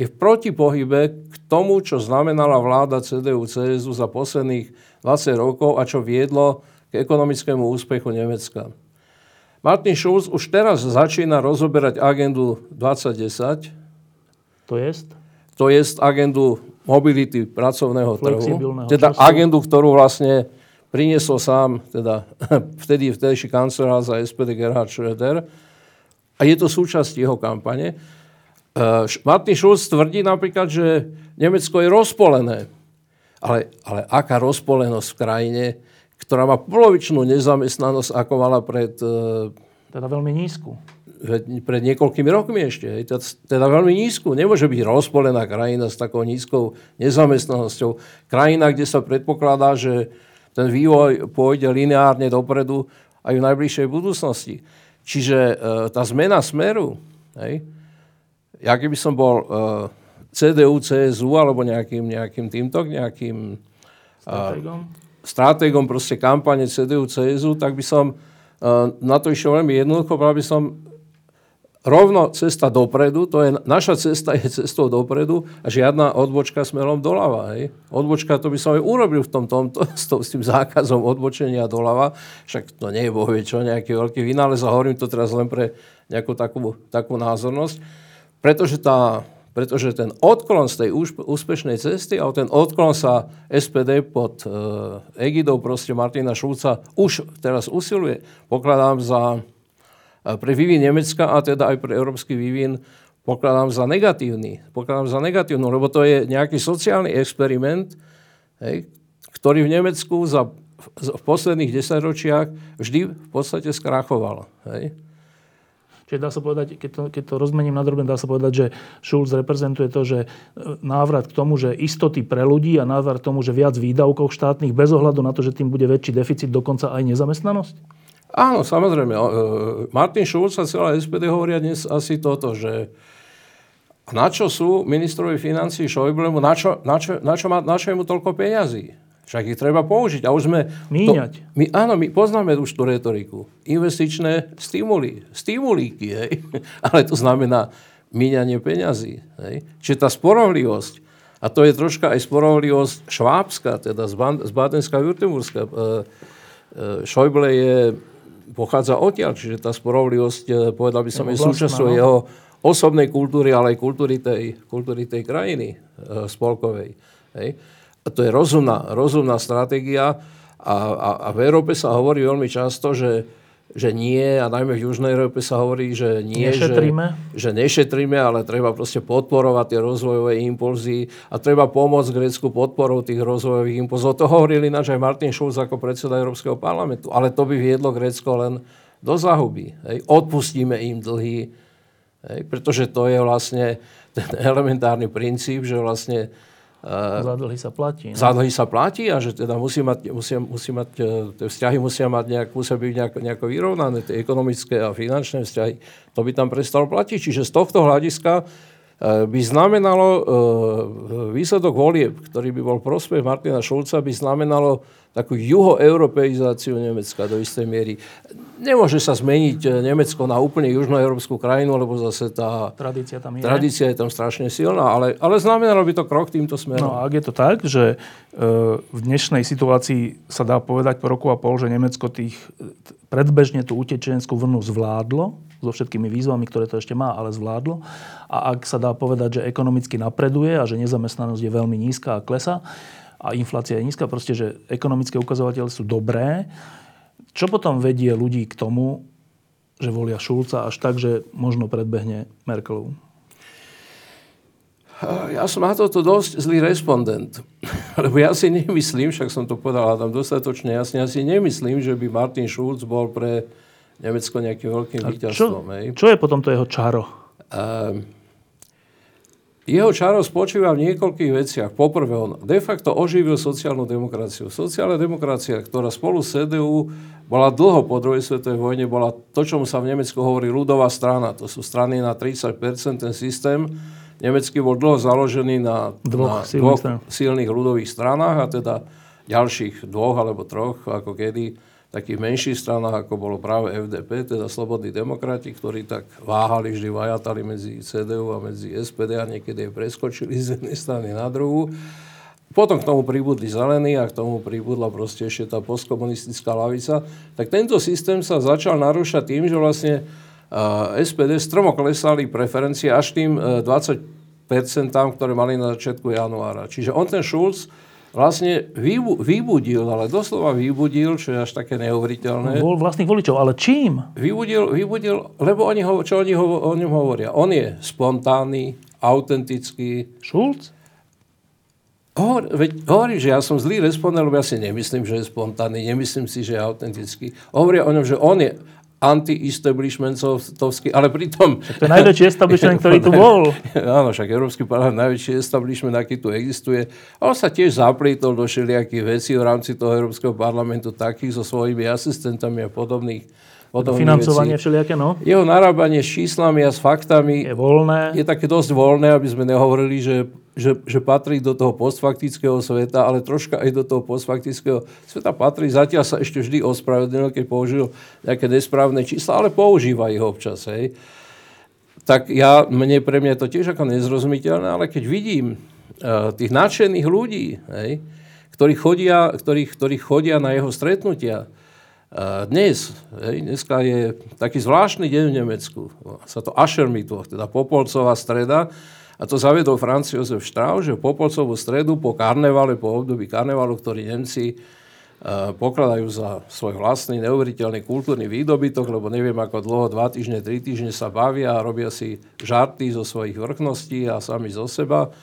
je v protipohybe k tomu, čo znamenala vláda CDU-CSU za posledných 20 rokov a čo viedlo k ekonomickému úspechu Nemecka. Martin Schulz už teraz začína rozoberať agendu 2010. To jest? To jest agendu mobility pracovného trhu. Teda času. agendu, ktorú vlastne priniesol sám, teda (laughs) vtedy vtedejší kancelár za SPD Gerhard Schröder. A je to súčasť jeho kampane. Uh, Martin Schulz tvrdí napríklad, že Nemecko je rozpolené. Ale, ale aká rozpolenosť v krajine, ktorá má polovičnú nezamestnanosť, ako mala pred... E, teda veľmi nízku. Pred niekoľkými rokmi ešte. Teda veľmi nízku. Nemôže byť rozpolená krajina s takou nízkou nezamestnanosťou. Krajina, kde sa predpokladá, že ten vývoj pôjde lineárne dopredu aj v najbližšej budúcnosti. Čiže e, tá zmena smeru, hej, ja keby som bol e, CDU, CSU alebo nejakým, nejakým týmto, nejakým... Strategom? Stratégom proste kampane CDU, CSU, tak by som uh, na to išiel veľmi jednoducho, by som rovno cesta dopredu, to je, naša cesta je cestou dopredu a žiadna odbočka smerom doľava. Hej. Odbočka, to by som aj urobil v tom, tomto, (laughs) s, to, s tým zákazom odbočenia doľava, však to nie je bohvie čo, nejaký veľký vynález a hovorím to teraz len pre nejakú takú, takú názornosť, pretože tá pretože ten odklon z tej úspešnej cesty a ten odklon sa SPD pod e, egidou proste Martina Šulca už teraz usiluje. Pokladám za, e, pre vývin Nemecka a teda aj pre európsky vývin pokladám za negatívny. Pokladám za negatívnu, lebo to je nejaký sociálny experiment, hej, ktorý v Nemecku za, v posledných desaťročiach vždy v podstate skrachoval. Hej. Čiže dá sa povedať, keď to, keď to rozmením na drobne, dá sa povedať, že Schulz reprezentuje to, že e, návrat k tomu, že istoty pre ľudí a návrat k tomu, že viac výdavkov štátnych bez ohľadu na to, že tým bude väčší deficit, dokonca aj nezamestnanosť? Áno, samozrejme. E, Martin Schulz a celá SPD hovoria dnes asi toto, že na čo sú ministrovi financí Šojblemu, na čo, na, čo, na, čo má, na čo toľko peňazí? Však ich treba použiť. A už sme... Míňať. To, my, áno, my poznáme už tú retoriku. Investičné stimuly. Stimulíky, hej. (laughs) Ale to znamená míňanie peňazí. Hej. Čiže tá sporovlivosť, a to je troška aj sporovlivosť švábska, teda z, Ban- z Bádenská Württemberska. E, e, Schäuble je, pochádza odtiaľ, čiže tá sporovlivosť, e, povedal by som, je súčasťou no. jeho osobnej kultúry, ale aj kultúry tej, kultúry tej krajiny e, spolkovej. Hej. To je rozumná, rozumná stratégia a, a, a v Európe sa hovorí veľmi často, že, že nie, a najmä v Južnej Európe sa hovorí, že nie, nešetríme. Že, že nešetríme, ale treba proste podporovať tie rozvojové impulzy a treba pomôcť Grécku podporou tých rozvojových impulzov. To hovorili ináč aj Martin Schulz ako predseda Európskeho parlamentu. Ale to by viedlo Grécko len do zahuby. Hej. Odpustíme im dlhy, hej, pretože to je vlastne ten elementárny princíp, že vlastne za dlhy sa platí. Ne? Za dlhy sa platí a že teda musí mať, musí, musí mať, e, tie vzťahy musia, mať nejak, musia byť nejako, nejako vyrovnané, tie ekonomické a finančné vzťahy. To by tam prestalo platiť. Čiže z tohto hľadiska e, by znamenalo výsledok volieb, ktorý by bol prospech Martina Šulca, by znamenalo takú juhoeuropeizáciu Nemecka do istej miery. Nemôže sa zmeniť eh, Nemecko na úplne južnoeurópsku krajinu, lebo zase tá tradícia, tam je. tradícia je tam strašne silná, ale, ale znamenalo by to krok týmto smerom. No a ak je to tak, že eh, v dnešnej situácii sa dá povedať po roku a pol, že Nemecko tých predbežne tú utečenskú vlnu zvládlo, so všetkými výzvami, ktoré to ešte má, ale zvládlo. A ak sa dá povedať, že ekonomicky napreduje a že nezamestnanosť je veľmi nízka a klesa, a inflácia je nízka, proste, že ekonomické ukazovatele sú dobré. Čo potom vedie ľudí k tomu, že volia Šulca až tak, že možno predbehne Merkelovu? Ja som na toto dosť zlý respondent. (laughs) Lebo ja si nemyslím, však som to povedal tam dostatočne jasne, ja si nemyslím, že by Martin Schulz bol pre Nemecko nejakým veľkým víťazstvom. Čo, čo je potom to jeho čaro? Uh, jeho čaro spočíva v niekoľkých veciach. Poprvé, on de facto oživil sociálnu demokraciu. Sociálna demokracia, ktorá spolu s CDU bola dlho po druhej svetovej vojne, bola to, čomu sa v Nemecku hovorí ľudová strana. To sú strany na 30%. Ten systém nemecký bol dlho založený na dvoch, na dvoch silných ľudových stranách a teda ďalších dvoch alebo troch, ako kedy takých menších stranách, ako bolo práve FDP, teda Slobodní demokrati, ktorí tak váhali, vždy vajatali medzi CDU a medzi SPD a niekedy aj preskočili z jednej strany na druhú. Potom k tomu pribudli zelení a k tomu pribudla proste ešte tá postkomunistická lavica. Tak tento systém sa začal narúšať tým, že vlastne SPD stromo klesali preferencie až tým 20% ktoré mali na začiatku januára. Čiže on ten Schulz vlastne vybudil, ale doslova vybudil, čo je až také neuveriteľné. Bol vlastných voličov, ale čím? Vybudil, vybudil lebo oni ho, čo oni ho, o ňom hovoria. On je spontánny, autentický. Šulc? Hovor, veď, hovorím, že ja som zlý respondent, lebo ja si nemyslím, že je spontánny, nemyslím si, že je autentický. Hovoria o ňom, že on je anti-establishmentovský, ale pritom... To je najväčší establishment, ktorý tu (laughs) bol. Áno, však Európsky parlament najväčší establishment, aký tu existuje. A on sa tiež zaplítol do všelijakých vecí v rámci toho Európskeho parlamentu, takých so svojimi asistentami a podobných Financovanie všelijaké, no. Jeho narábanie s číslami a s faktami je voľné. Je také dosť voľné, aby sme nehovorili, že, že, že patrí do toho postfaktického sveta, ale troška aj do toho postfaktického sveta patrí. Zatiaľ sa ešte vždy ospravedlnil, keď použil nejaké nesprávne čísla, ale používa ich občas. Hej. Tak ja, mne, pre mňa je to tiež ako nezrozumiteľné, ale keď vidím uh, tých nadšených ľudí, hej, ktorí, chodia, ktorí, ktorí chodia na jeho stretnutia, dnes, hej, dneska je taký zvláštny deň v Nemecku. Sa to Aschermittwoch, teda Popolcová streda. A to zavedol Franz Josef Strauss, že Popolcovú stredu po karnevale, po období karnevalu, ktorý Nemci pokladajú za svoj vlastný neuveriteľný kultúrny výdobytok, lebo neviem ako dlho, dva týždne, tri týždne sa bavia a robia si žarty zo svojich vrchností a sami zo seba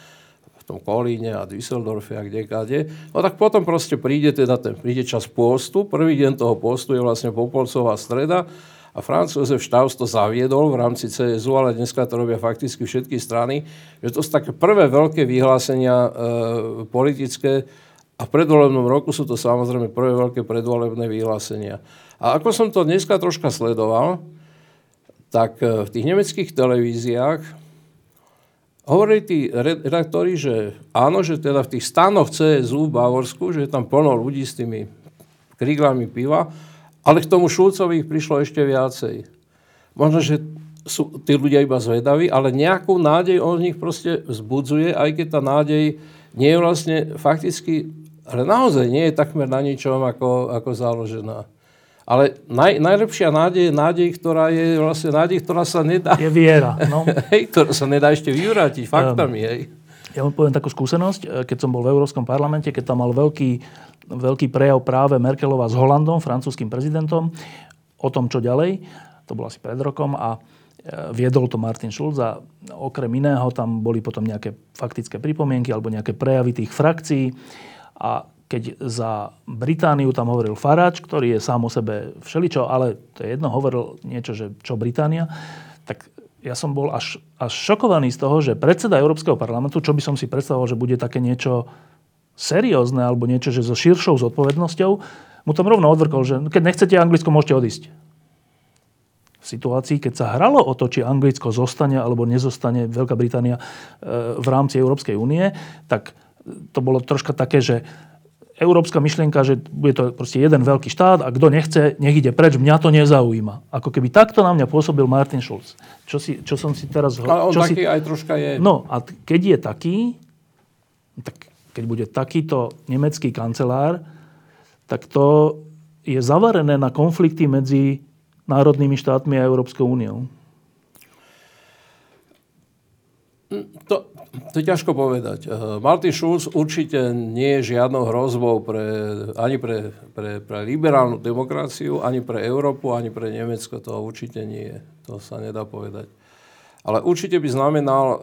tom Kolíne a Düsseldorfe a kde kade. No tak potom proste príde, teda ten, príde čas postu. Prvý deň toho postu je vlastne Popolcová streda a Franz Josef Strauss to zaviedol v rámci CSU, ale dneska to robia fakticky všetky strany, že to sú také prvé veľké vyhlásenia e, politické a v predvolebnom roku sú to samozrejme prvé veľké predvolebné vyhlásenia. A ako som to dneska troška sledoval, tak e, v tých nemeckých televíziách hovorili tí redaktori, že áno, že teda v tých stanoch CSU v Bavorsku, že je tam plno ľudí s tými kríglami piva, ale k tomu Šulcovi ich prišlo ešte viacej. Možno, že sú tí ľudia iba zvedaví, ale nejakú nádej on nich proste vzbudzuje, aj keď tá nádej nie je vlastne fakticky, ale naozaj nie je takmer na ničom ako, ako založená. Ale naj, najlepšia nádej je nádej, ktorá je vlastne nádej, ktorá sa nedá... Je viera, no. (laughs) hej, ktorá sa nedá ešte vyvrátiť faktami, hej. Ja vám poviem takú skúsenosť, e, keď som bol v Európskom parlamente, keď tam mal veľký, veľký prejav práve Merkelová s Holandom, francúzským prezidentom, o tom, čo ďalej. To bolo asi pred rokom a e, viedol to Martin Schulz a okrem iného tam boli potom nejaké faktické pripomienky alebo nejaké prejavy tých frakcií a keď za Britániu tam hovoril Farage, ktorý je sám o sebe všeličo, ale to je jedno, hovoril niečo, že čo Británia, tak ja som bol až, až šokovaný z toho, že predseda Európskeho parlamentu, čo by som si predstavoval, že bude také niečo seriózne alebo niečo, že so širšou zodpovednosťou, mu tam rovno odvrkol, že keď nechcete Anglicko, môžete odísť. V situácii, keď sa hralo o to, či Anglicko zostane alebo nezostane Veľká Británia e, v rámci Európskej únie, tak to bolo troška také, že európska myšlienka, že bude to proste jeden veľký štát a kto nechce, nech ide preč, mňa to nezaujíma. Ako keby takto na mňa pôsobil Martin Schulz. Čo, si, čo som si teraz... Ale on čo taký si... aj troška je. No a keď je taký, tak keď bude takýto nemecký kancelár, tak to je zavarené na konflikty medzi národnými štátmi a Európskou úniou. To, to je ťažko povedať. Eh, Martin Schulz určite nie je žiadnou hrozbou pre, ani pre, pre, pre liberálnu demokraciu, ani pre Európu, ani pre Nemecko. To určite nie je. To sa nedá povedať. Ale určite by znamenal um,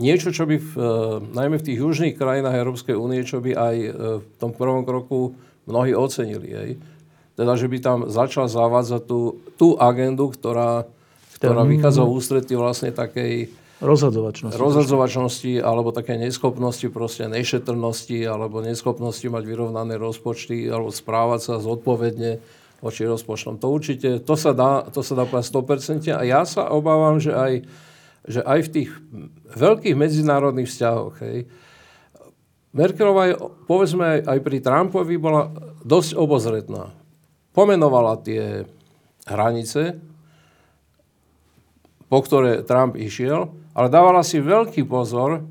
niečo, čo by v, uh, najmä v tých južných krajinách Európskej únie, čo by aj uh, v tom prvom kroku mnohí ocenili. Hej. Teda, že by tam začal zavádzať tú, tú agendu, ktorá, ktorá vychádza v ústretí vlastne takej Rozhadzovačnosti. Rozhadzovačnosti alebo také neschopnosti, proste nešetrnosti alebo neschopnosti mať vyrovnané rozpočty alebo správať sa zodpovedne voči rozpočtom. To určite, to sa dá, to sa dá povedať 100%. A ja sa obávam, že aj, že aj v tých veľkých medzinárodných vzťahoch, hej, Merkelová, je, povedzme aj pri Trumpovi, bola dosť obozretná. Pomenovala tie hranice, po ktoré Trump išiel, ale dávala si veľký pozor,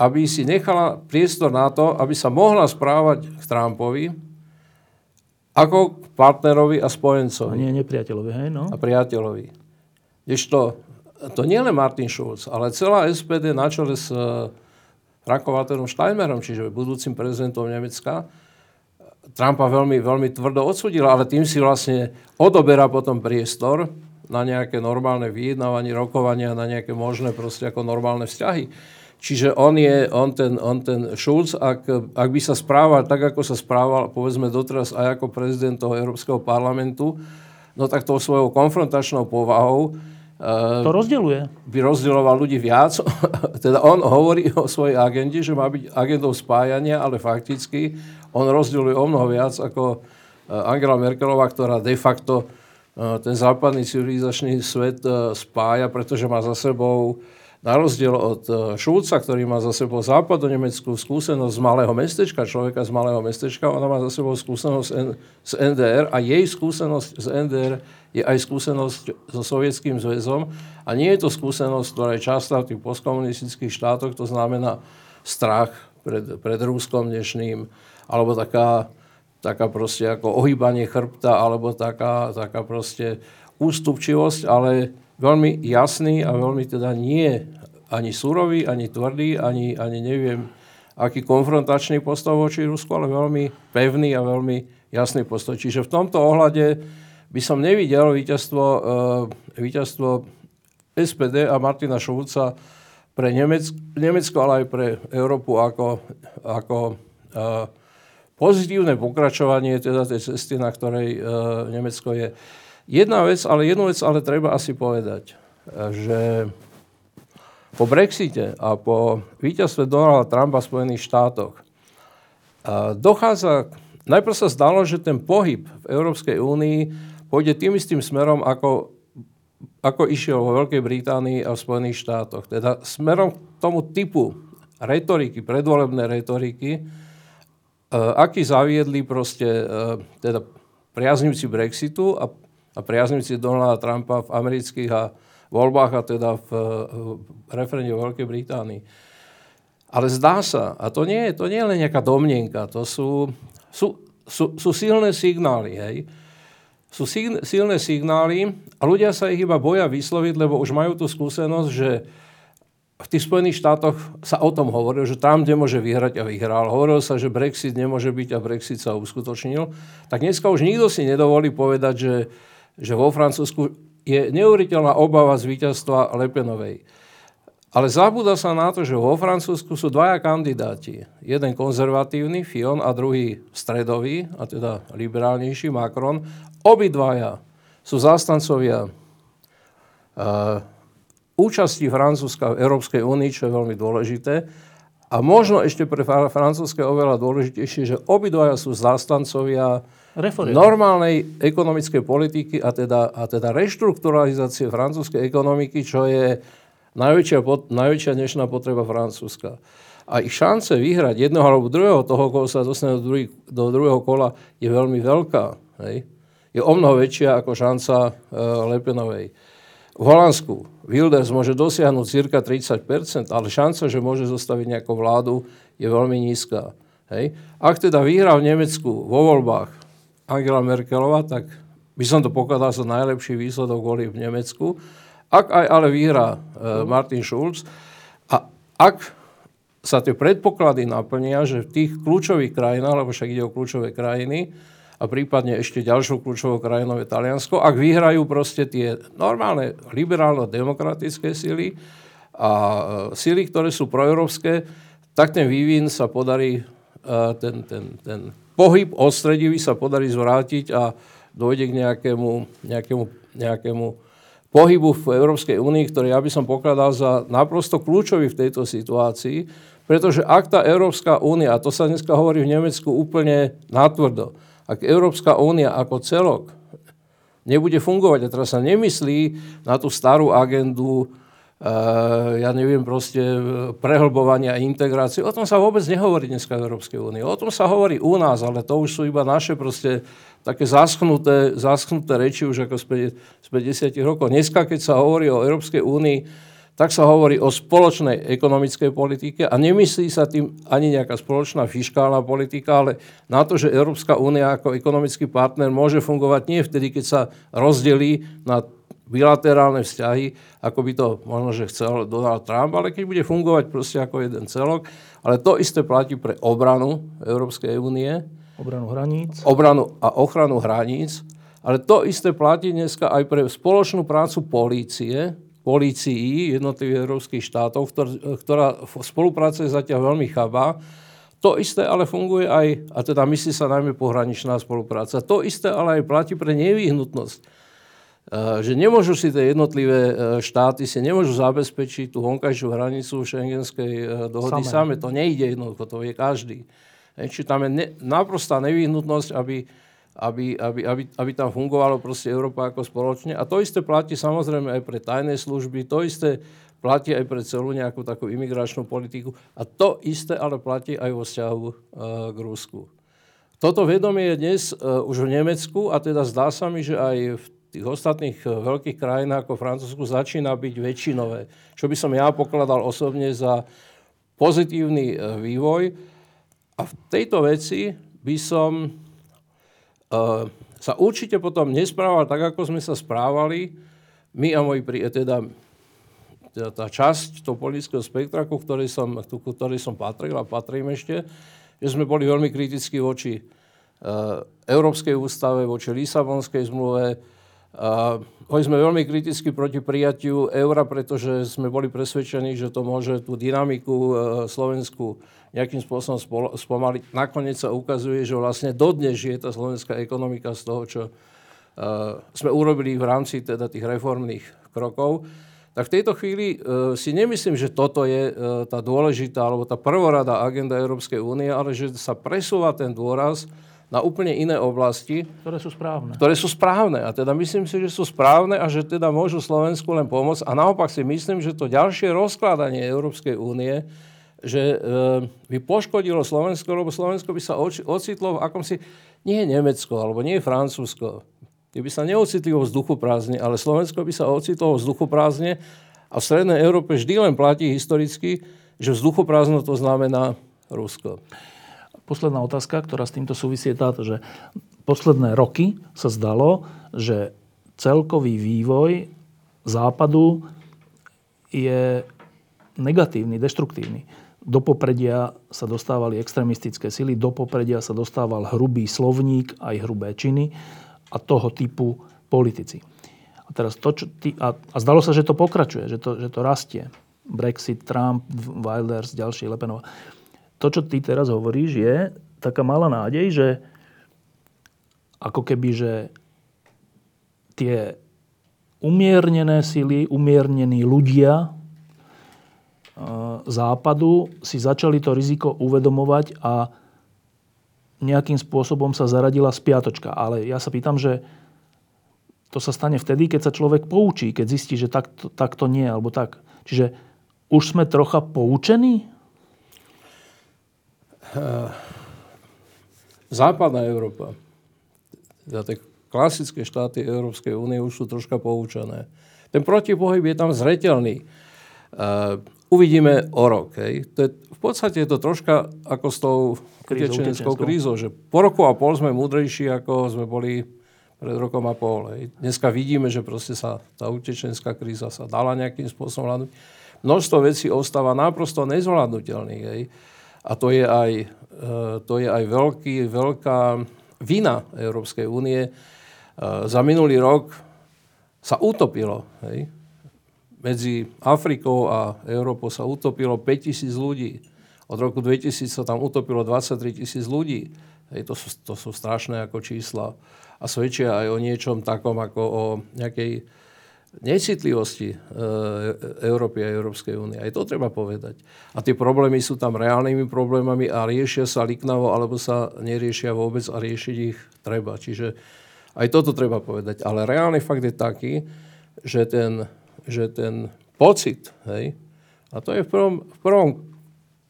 aby si nechala priestor na to, aby sa mohla správať k Trumpovi ako k partnerovi a spojencovi. A nie nepriateľovi, hej, no? A priateľovi. Kdežto, to nie len Martin Schulz, ale celá SPD na čele s eh, Frankom Walterom Steinmerom, čiže budúcim prezidentom Nemecka, Trumpa veľmi, veľmi tvrdo odsudila, ale tým si vlastne odoberá potom priestor na nejaké normálne vyjednávanie, rokovania, na nejaké možné proste ako normálne vzťahy. Čiže on je, on ten, on ten Schulz, ak, ak by sa správal tak, ako sa správal, povedzme doteraz aj ako prezident toho Európskeho parlamentu, no tak tou svojou konfrontačnou povahou to rozdeluje. by rozdieloval ľudí viac. (laughs) teda on hovorí o svojej agende, že má byť agendou spájania, ale fakticky on rozdeľuje o mnoho viac ako Angela Merkelová, ktorá de facto ten západný civilizačný svet e, spája, pretože má za sebou, na rozdiel od e, Šulca, ktorý má za sebou západonemeckú skúsenosť z malého mestečka, človeka z malého mestečka, ona má za sebou skúsenosť z NDR a jej skúsenosť z NDR je aj skúsenosť so Sovietským zväzom a nie je to skúsenosť, ktorá je častá v tých postkomunistických štátoch, to znamená strach pred, pred Rúskom dnešným, alebo taká taká proste ako ohýbanie chrbta alebo taká, taká proste ústupčivosť, ale veľmi jasný a veľmi teda nie ani surový, ani tvrdý, ani, ani neviem, aký konfrontačný postoj voči Rusku, ale veľmi pevný a veľmi jasný postoj. Čiže v tomto ohľade by som nevidel víťazstvo, uh, víťazstvo SPD a Martina Šulca pre Nemecko, Nemecko, ale aj pre Európu ako, ako uh, pozitívne pokračovanie teda tej cesty, na ktorej e, Nemecko je. Jedna vec, ale jednu vec ale treba asi povedať, že po Brexite a po víťazstve Donalda Trumpa v Spojených štátoch dochádza, najprv sa zdalo, že ten pohyb v Európskej únii pôjde tým istým smerom, ako, ako išiel vo Veľkej Británii a v Spojených štátoch. Teda smerom k tomu typu retoriky, predvolebnej retoriky, aký zaviedli proste teda priaznivci Brexitu a, a priaznivci Donalda Trumpa v amerických a voľbách a teda v, v referende Veľkej Británii. Ale zdá sa, a to nie, to nie je len nejaká domnienka, to sú, sú, sú, sú silné signály, hej. Sú silné signály a ľudia sa ich iba boja vysloviť, lebo už majú tú skúsenosť, že v tých Spojených štátoch sa o tom hovorilo, že tam nemôže vyhrať a vyhral. Hovorilo sa, že Brexit nemôže byť a Brexit sa uskutočnil. Tak dneska už nikto si nedovolí povedať, že, že vo Francúzsku je neuveriteľná obava z víťazstva Lepenovej. Ale zabúda sa na to, že vo Francúzsku sú dvaja kandidáti. Jeden konzervatívny, Fion, a druhý stredový, a teda liberálnejší, Macron. Obidvaja sú zástancovia uh, účasti Francúzska v Európskej únii, čo je veľmi dôležité. A možno ešte pre Francúzske oveľa dôležitejšie, že obidvaja sú zástancovia Reformy. normálnej ekonomickej politiky a teda, a teda reštrukturalizácie francúzskej ekonomiky, čo je najväčšia, najväčšia dnešná potreba Francúzska. A ich šance vyhrať jedného alebo druhého, toho, koho sa dostane do, druhý, do druhého kola, je veľmi veľká. Hej? Je o mnoho väčšia ako šanca uh, Lepenovej. V Holandsku Wilders môže dosiahnuť cirka 30%, ale šanca, že môže zostaviť nejakú vládu, je veľmi nízka. Hej? Ak teda vyhrá v Nemecku vo voľbách Angela Merkelová, tak by som to pokladal za najlepší výsledok voli v Nemecku. Ak aj ale vyhrá e, Martin Schulz a ak sa tie predpoklady naplnia, že v tých kľúčových krajinách, lebo však ide o kľúčové krajiny, a prípadne ešte ďalšou kľúčovou krajinou je Taliansko, ak vyhrajú proste tie normálne liberálno-demokratické sily a e, sily, ktoré sú proeurópske, tak ten vývin sa podarí, e, ten, ten, ten pohyb odstredivý sa podarí zvrátiť a dojde k nejakému, nejakému, nejakému pohybu v Európskej únii, ktorý ja by som pokladal za naprosto kľúčový v tejto situácii, pretože ak tá Európska únia, a to sa dneska hovorí v Nemecku úplne natvrdo, ak Európska únia ako celok nebude fungovať, a teraz sa nemyslí na tú starú agendu Uh, ja neviem, proste prehlbovania a integrácie. O tom sa vôbec nehovorí dneska v Európskej únii. O tom sa hovorí u nás, ale to už sú iba naše proste také zaschnuté, zaschnuté reči už ako z 50 rokov. Dneska, keď sa hovorí o Európskej únii, tak sa hovorí o spoločnej ekonomickej politike a nemyslí sa tým ani nejaká spoločná fiskálna politika, ale na to, že Európska únia ako ekonomický partner môže fungovať nie vtedy, keď sa rozdelí na bilaterálne vzťahy, ako by to možno, že chcel Donald Trump, ale keď bude fungovať proste ako jeden celok. Ale to isté platí pre obranu Európskej únie. Obranu hraníc. Obranu a ochranu hraníc. Ale to isté platí dneska aj pre spoločnú prácu polície, polícií jednotlivých európskych štátov, ktor, ktorá v spolupráce je zatiaľ veľmi chabá. To isté ale funguje aj, a teda myslí sa najmä pohraničná spolupráca, to isté ale aj platí pre nevyhnutnosť Eh, že nemôžu si tie jednotlivé eh, štáty si nemôžu zabezpečiť tú vonkajšiu hranicu šengenskej eh, dohody same. To nejde jednoducho, to vie každý. Čiže tam je ne, naprostá nevyhnutnosť, aby, aby, aby, aby, aby tam fungovalo proste Európa ako spoločne. A to isté platí samozrejme aj pre tajné služby, to isté platí aj pre celú nejakú takú imigračnú politiku. A to isté ale platí aj vo vzťahu uh, k Rusku. Toto vedomie je dnes uh, už v Nemecku a teda zdá sa mi, že aj v tých ostatných eh, veľkých krajinách ako Francúzsku začína byť väčšinové, čo by som ja pokladal osobne za pozitívny eh, vývoj. A v tejto veci by som sa určite potom nesprával tak, ako sme sa správali, my a moji, teda, teda tá časť toho politického spektra, ku ktorej som, ku ktorej som patril a patrím ešte, že sme boli veľmi kritickí voči uh, Európskej ústave, voči Lisabonskej zmluve, boli sme veľmi kriticky proti prijatiu eura, pretože sme boli presvedčení, že to môže tú dynamiku e, Slovensku nejakým spôsobom spomaliť. Nakoniec sa ukazuje, že vlastne dodnes žije tá slovenská ekonomika z toho, čo sme urobili v rámci teda tých reformných krokov, tak v tejto chvíli uh, si nemyslím, že toto je uh, tá dôležitá alebo tá prvoradá agenda Európskej únie, ale že sa presúva ten dôraz na úplne iné oblasti. Ktoré sú správne. Ktoré sú správne. A teda myslím si, že sú správne a že teda môžu Slovensku len pomôcť. A naopak si myslím, že to ďalšie rozkladanie Európskej únie že e, by poškodilo Slovensko, lebo Slovensko by sa ocitlo v akomsi, nie Nemecko, alebo nie Francúzsko, by sa neocitli vo vzduchu prázdne, ale Slovensko by sa ocitlo vo vzduchu prázdne a v Strednej Európe vždy len platí historicky, že vzduchoprázdno to znamená Rusko posledná otázka, ktorá s týmto súvisí, je táto, že posledné roky sa zdalo, že celkový vývoj západu je negatívny, deštruktívny. Do popredia sa dostávali extremistické sily, do popredia sa dostával hrubý slovník, aj hrubé činy a toho typu politici. A, teraz to, čo ty, a, a zdalo sa, že to pokračuje, že to, že to rastie. Brexit, Trump, Wilders, ďalší Lepenova to, čo ty teraz hovoríš, je taká malá nádej, že ako keby, že tie umiernené sily, umiernení ľudia západu si začali to riziko uvedomovať a nejakým spôsobom sa zaradila spiatočka. Ale ja sa pýtam, že to sa stane vtedy, keď sa človek poučí, keď zistí, že takto, takto nie, alebo tak. Čiže už sme trocha poučení Eh, západná Európa, teda tie klasické štáty Európskej únie už sú troška poučené. Ten protipohyb je tam zretelný. Uh, uvidíme o rok. Hej. To je, v podstate je to troška ako s tou utečeneckou krízou, že po roku a pol sme múdrejší, ako sme boli pred rokom a pol. Hej. Dneska vidíme, že proste sa tá utečenská kríza sa dala nejakým spôsobom hľadnúť. Množstvo vecí ostáva naprosto nezvládnutelných. Hej. A to je aj, e, to je aj veľký, veľká vina Európskej únie. E, za minulý rok sa utopilo. Hej. Medzi Afrikou a Európou sa utopilo 5000 ľudí. Od roku 2000 sa tam utopilo 23 tisíc ľudí. Hej, to, sú, to sú strašné ako čísla. A svedčia aj o niečom takom ako o nejakej necitlivosti e, Európy a Európskej únie. Aj to treba povedať. A tie problémy sú tam reálnymi problémami a riešia sa liknavo, alebo sa neriešia vôbec a riešiť ich treba. Čiže aj toto treba povedať. Ale reálny fakt je taký, že ten, že ten pocit, hej, a to je v prvom, v prvom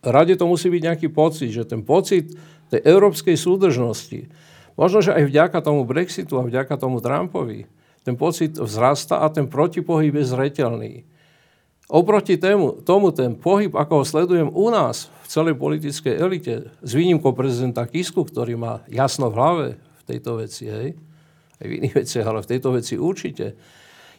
rade to musí byť nejaký pocit, že ten pocit tej európskej súdržnosti, možno, že aj vďaka tomu Brexitu a vďaka tomu Trumpovi, ten pocit vzrasta a ten protipohyb je zretelný. Oproti tému, tomu ten pohyb, ako ho sledujem u nás v celej politickej elite, s výnimkou prezidenta Kisku, ktorý má jasno v hlave v tejto veci, hej, aj v iných veciach, ale v tejto veci určite.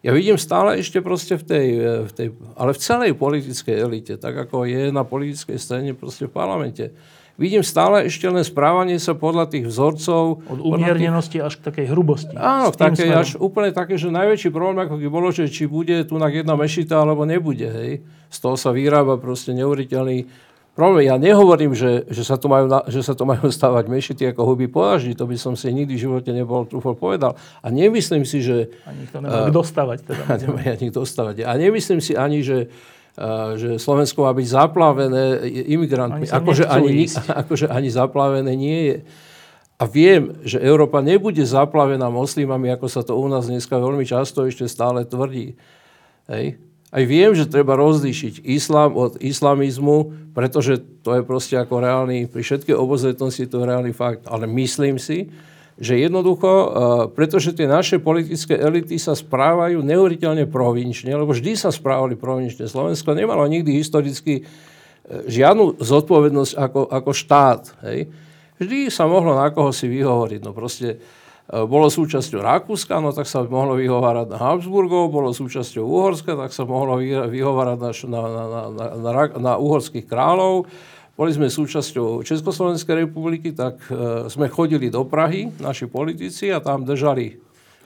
Ja vidím stále ešte proste v tej, v tej, ale v celej politickej elite, tak ako je na politickej scéne proste v parlamente, vidím stále ešte len správanie sa podľa tých vzorcov. Od umiernenosti tých... až k takej hrubosti. Áno, také, až úplne také, že najväčší problém ako by bolo, že či bude tu na jedna mešita alebo nebude. Hej. Z toho sa vyrába proste neuveriteľný problém. Ja nehovorím, že, že, sa tu majú, že sa tu majú (laughs) stavať mešity ako huby podaží. To by som si nikdy v živote nebol trúfol povedal. A nemyslím si, že... Ani to nemá uh, dostávať. Teda. Nemá ani dostávať. A nemyslím si ani, že že Slovensko má byť zaplavené imigrantmi. Ani (laughs) akože ani, akože ani zaplavené nie je. A viem, že Európa nebude zaplavená moslimami, ako sa to u nás dneska veľmi často ešte stále tvrdí. Hej. Aj viem, že treba rozlíšiť islám od islamizmu, pretože to je proste ako reálny, pri všetkej obozretnosti to je reálny fakt. Ale myslím si, že jednoducho, uh, pretože tie naše politické elity sa správajú neuveriteľne provinčne, lebo vždy sa správali provinčne. Slovensko nemalo nikdy historicky uh, žiadnu zodpovednosť ako, ako štát. Hej. Vždy sa mohlo na koho si vyhovoriť. No proste bolo súčasťou Rakúska, no tak sa mohlo vyhovárať na Habsburgov, bolo súčasťou Uhorska, tak sa mohlo vyhovárať na, na, na, na, na, na uhorských kráľov boli sme súčasťou Československej republiky, tak e, sme chodili do Prahy, naši politici, a tam držali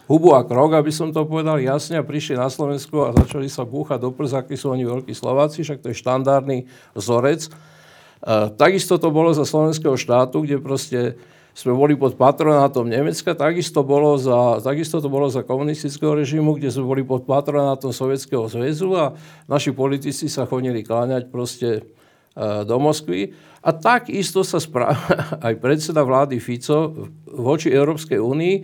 hubu a krok, aby som to povedal jasne, a prišli na Slovensku a začali sa búchať do prs, akí sú oni veľkí Slováci, však to je štandardný vzorec. E, takisto to bolo za slovenského štátu, kde proste sme boli pod patronátom Nemecka, takisto, bolo za, takisto to bolo za komunistického režimu, kde sme boli pod patronátom Sovietskeho zväzu a naši politici sa chodili kláňať proste e, do Moskvy. A takisto sa správa (laughs) aj predseda vlády Fico voči Európskej únii,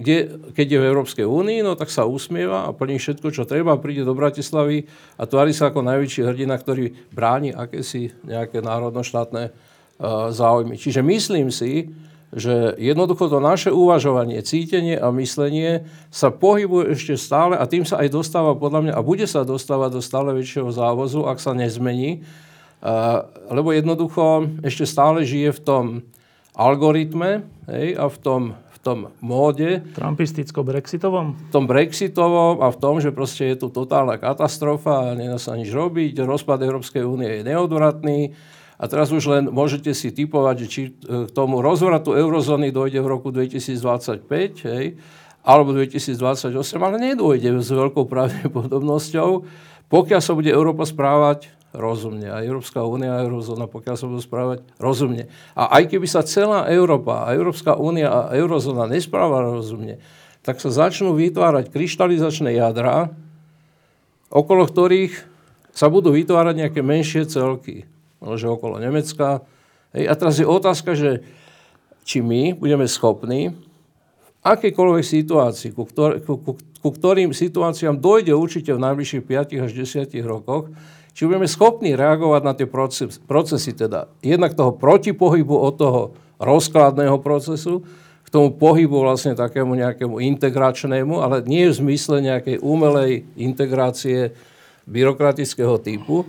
kde, keď je v Európskej únii, no tak sa usmieva a plní všetko, čo treba, príde do Bratislavy a tvári sa ako najväčší hrdina, ktorý bráni akési nejaké národnoštátne uh, záujmy. Čiže myslím si, že jednoducho to naše uvažovanie, cítenie a myslenie sa pohybuje ešte stále a tým sa aj dostáva podľa mňa a bude sa dostávať do stále väčšieho závozu, ak sa nezmení, lebo jednoducho ešte stále žije v tom algoritme hej, a v tom, v tom móde. Trumpisticko-brexitovom? V tom brexitovom a v tom, že proste je tu totálna katastrofa a nedá sa nič robiť, rozpad Európskej únie je neodvratný, a teraz už len môžete si typovať, či e, k tomu rozvratu eurozóny dojde v roku 2025, hej, alebo 2028, ale nedôjde s veľkou pravdepodobnosťou, pokiaľ sa bude Európa správať rozumne. A Európska únia a eurozóna, pokiaľ sa budú správať rozumne. A aj keby sa celá Európa, Európska únia a eurozóna nesprávala rozumne, tak sa začnú vytvárať kryštalizačné jadra, okolo ktorých sa budú vytvárať nejaké menšie celky že okolo Nemecka. Hej, a teraz je otázka, že či my budeme schopní v akejkoľvek situácii, ku, ktor- ku, ku, ku ktorým situáciám dojde určite v najbližších 5 až 10 rokoch, či budeme schopní reagovať na tie proces, procesy, teda jednak toho protipohybu od toho rozkladného procesu, k tomu pohybu vlastne takému nejakému integračnému, ale nie v zmysle nejakej umelej integrácie byrokratického typu,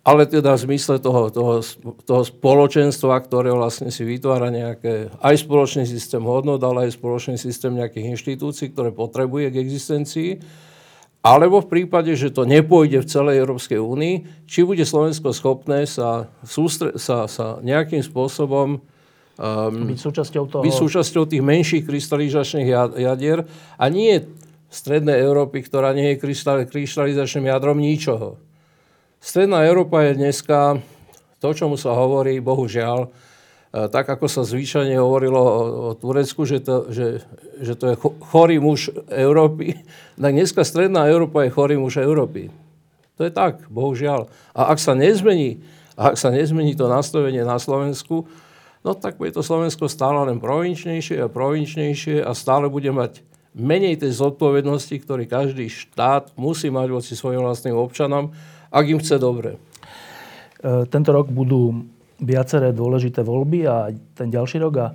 ale teda v zmysle toho, toho, toho spoločenstva, ktoré vlastne si vytvára nejaké, aj spoločný systém hodnot, ale aj spoločný systém nejakých inštitúcií, ktoré potrebuje k existencii, alebo v prípade, že to nepôjde v celej Európskej únii, či bude Slovensko schopné sa, sústre, sa, sa nejakým spôsobom um, byť, súčasťou toho... byť súčasťou tých menších krystalizačných jadier a nie strednej Európy, ktorá nie je krystalizačným jadrom ničoho. Stredná Európa je dneska to, čomu sa hovorí, bohužiaľ, e, tak ako sa zvyčajne hovorilo o, o Turecku, že to, že, že to je chorý muž Európy, (laughs) tak dneska Stredná Európa je chorý muž Európy. To je tak, bohužiaľ. A ak sa nezmení, ak sa nezmení to nastavenie na Slovensku, no tak bude to Slovensko stále len provinčnejšie a provinčnejšie a stále bude mať menej tej zodpovednosti, ktorý každý štát musí mať voci svojim vlastným občanom ak im chce dobre. E, tento rok budú viaceré dôležité voľby a ten ďalší rok a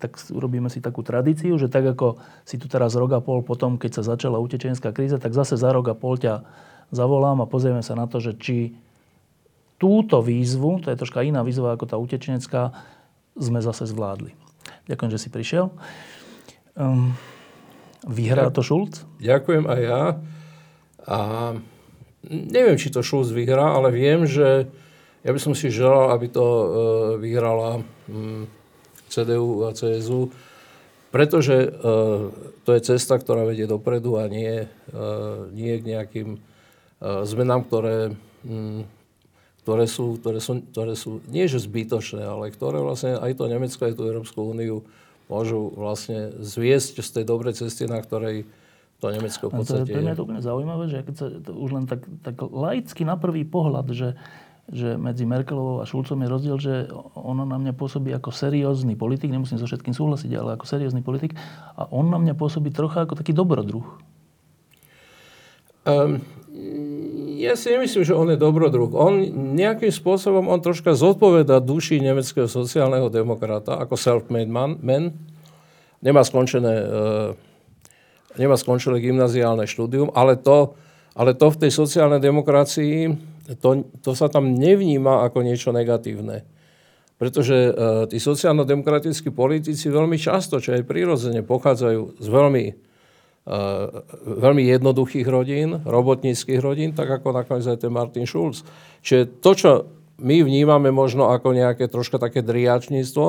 tak urobíme si takú tradíciu, že tak ako si tu teraz rok a pol potom, keď sa začala utečenská kríza, tak zase za rok a pol ťa zavolám a pozrieme sa na to, že či túto výzvu, to je troška iná výzva ako tá utečenecká, sme zase zvládli. Ďakujem, že si prišiel. Um, vyhrá to Šulc? Ďakujem aj ja. A neviem, či to Schulz vyhrá, ale viem, že ja by som si želal, aby to e, vyhrala hm, CDU a CSU, pretože e, to je cesta, ktorá vedie dopredu a nie, e, nie k nejakým zmenám, ktoré, hm, ktoré, sú, ktoré, sú, ktoré sú nie že zbytočné, ale ktoré vlastne aj to Nemecko, aj tú Európsku úniu môžu vlastne zviesť z tej dobrej cesty, na ktorej to Nemecko v podstate... To, pre mňa je to úplne zaujímavé, že keď sa to už len tak, tak laicky na prvý pohľad, že, že medzi Merkelovou a Šulcom je rozdiel, že ono na mňa pôsobí ako seriózny politik, nemusím so všetkým súhlasiť, ale ako seriózny politik a on na mňa pôsobí trocha ako taký dobrodruh. Um, ja si nemyslím, že on je dobrodruh. On nejakým spôsobom, on troška zodpoveda duši nemeckého sociálneho demokrata ako self-made man. man. Nemá skončené uh, nemá skončilé gymnaziálne štúdium, ale to, ale to v tej sociálnej demokracii, to, to sa tam nevníma ako niečo negatívne. Pretože uh, tí sociálno-demokratickí politici veľmi často, čo aj prirodzene, pochádzajú z veľmi, uh, veľmi jednoduchých rodín, robotníckých rodín, tak ako nakoniec aj ten Martin Schulz. Čiže to, čo my vnímame možno ako nejaké troška také driačníctvo,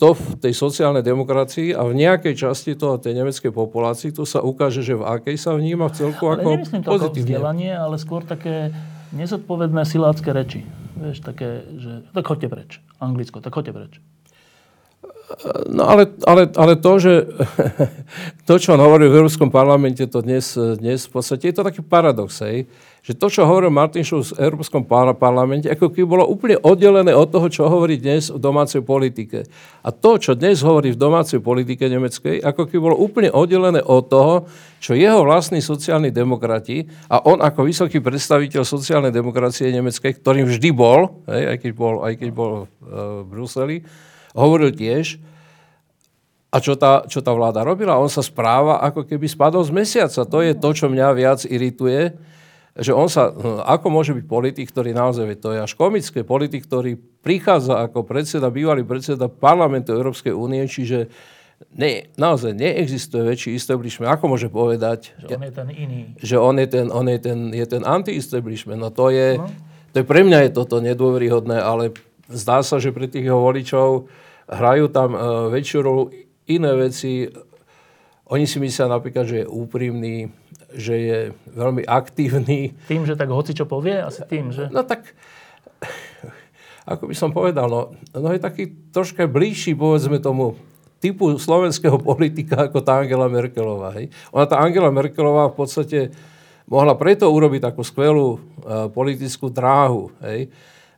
to v tej sociálnej demokracii a v nejakej časti toho tej nemeckej populácii to sa ukáže, že v akej sa vníma v celku ale ako nemyslím to pozitívne. vzdelanie, ale skôr také nezodpovedné silácké reči. Vieš, také, že tak choďte preč. Anglicko, tak choďte preč. No ale, ale, ale to, že (laughs) to, čo on hovorí v Európskom parlamente, to dnes, dnes v podstate je to taký paradox, hej? Že to, čo hovoril Martin Schulz v Európskom parlamente, ako keby bolo úplne oddelené od toho, čo hovorí dnes v domácej politike. A to, čo dnes hovorí v domácej politike nemeckej, ako keby bolo úplne oddelené od toho, čo jeho vlastní sociálni demokrati a on ako vysoký predstaviteľ sociálnej demokracie nemeckej, ktorým vždy bol, hej, aj keď bol, aj keď bol uh, v Bruseli, hovoril tiež, a čo tá, čo tá vláda robila? On sa správa, ako keby spadol z mesiaca. To je to, čo mňa viac irituje, že on sa, hm, ako môže byť politik, ktorý naozaj, to je až komické, politik, ktorý prichádza ako predseda, bývalý predseda parlamentu Európskej únie, čiže ne, naozaj neexistuje väčší establishment. Ako môže povedať? Že on je ten iný. Že on je ten, on je ten, je ten anti-establishment. No to je, no. to je, pre mňa je toto nedôveryhodné, ale zdá sa, že pre tých jeho voličov hrajú tam uh, väčšiu rolu iné veci. Oni si myslia napríklad, že je úprimný, že je veľmi aktívny. Tým, že tak hoci čo povie? Asi tým, že? No tak, ako by som povedal, no, no je taký troška bližší, povedzme tomu, typu slovenského politika ako tá Angela Merkelová. Hej. Ona tá Angela Merkelová v podstate mohla preto urobiť takú skvelú uh, politickú dráhu, hej,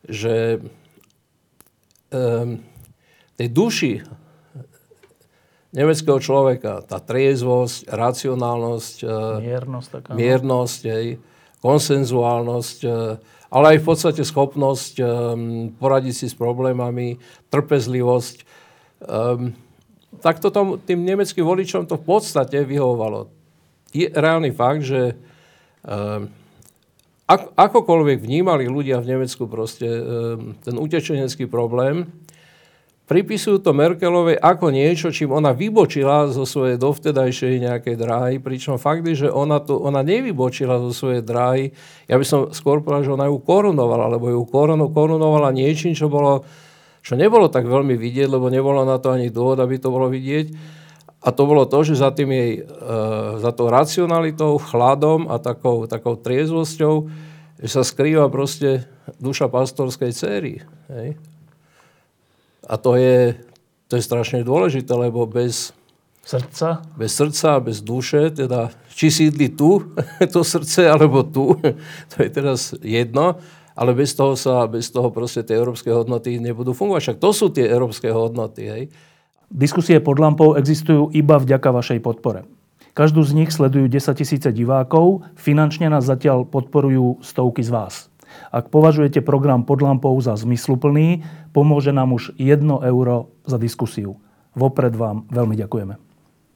že um, tej duši nemeckého človeka, tá triezvosť, racionálnosť, e, miernosť, taká, no. miernosť hej, konsenzuálnosť, e, ale aj v podstate schopnosť um, poradiť si s problémami, trpezlivosť. Um, tak to tom, tým nemeckým voličom to v podstate vyhovovalo. Je reálny fakt, že ak, akokoľvek vnímali ľudia v Nemecku proste ten utečenecký problém, pripisujú to Merkelovej ako niečo, čím ona vybočila zo svojej dovtedajšej nejakej dráhy, pričom fakt je, že ona, to, ona nevybočila zo svojej dráhy. Ja by som skôr povedal, že ona ju korunovala, lebo ju korunovala niečím, čo, bolo, čo nebolo tak veľmi vidieť, lebo nebolo na to ani dôvod, aby to bolo vidieť. A to bolo to, že za tým jej, uh, za tou racionalitou, chladom a takou, takou triezvosťou, že sa skrýva proste duša pastorskej céry. Hej? A to je, to je strašne dôležité, lebo bez srdca, bez srdca, bez duše, teda či sídli tu (laughs) to srdce, alebo tu, (laughs) to je teraz jedno, ale bez toho sa, bez toho proste tie európske hodnoty nebudú fungovať. Však to sú tie európske hodnoty. Hej. Diskusie pod lampou existujú iba vďaka vašej podpore. Každú z nich sledujú 10 tisíce divákov, finančne nás zatiaľ podporujú stovky z vás. Ak považujete program pod lampou za zmysluplný, pomôže nám už 1 euro za diskusiu. Vopred vám veľmi ďakujeme.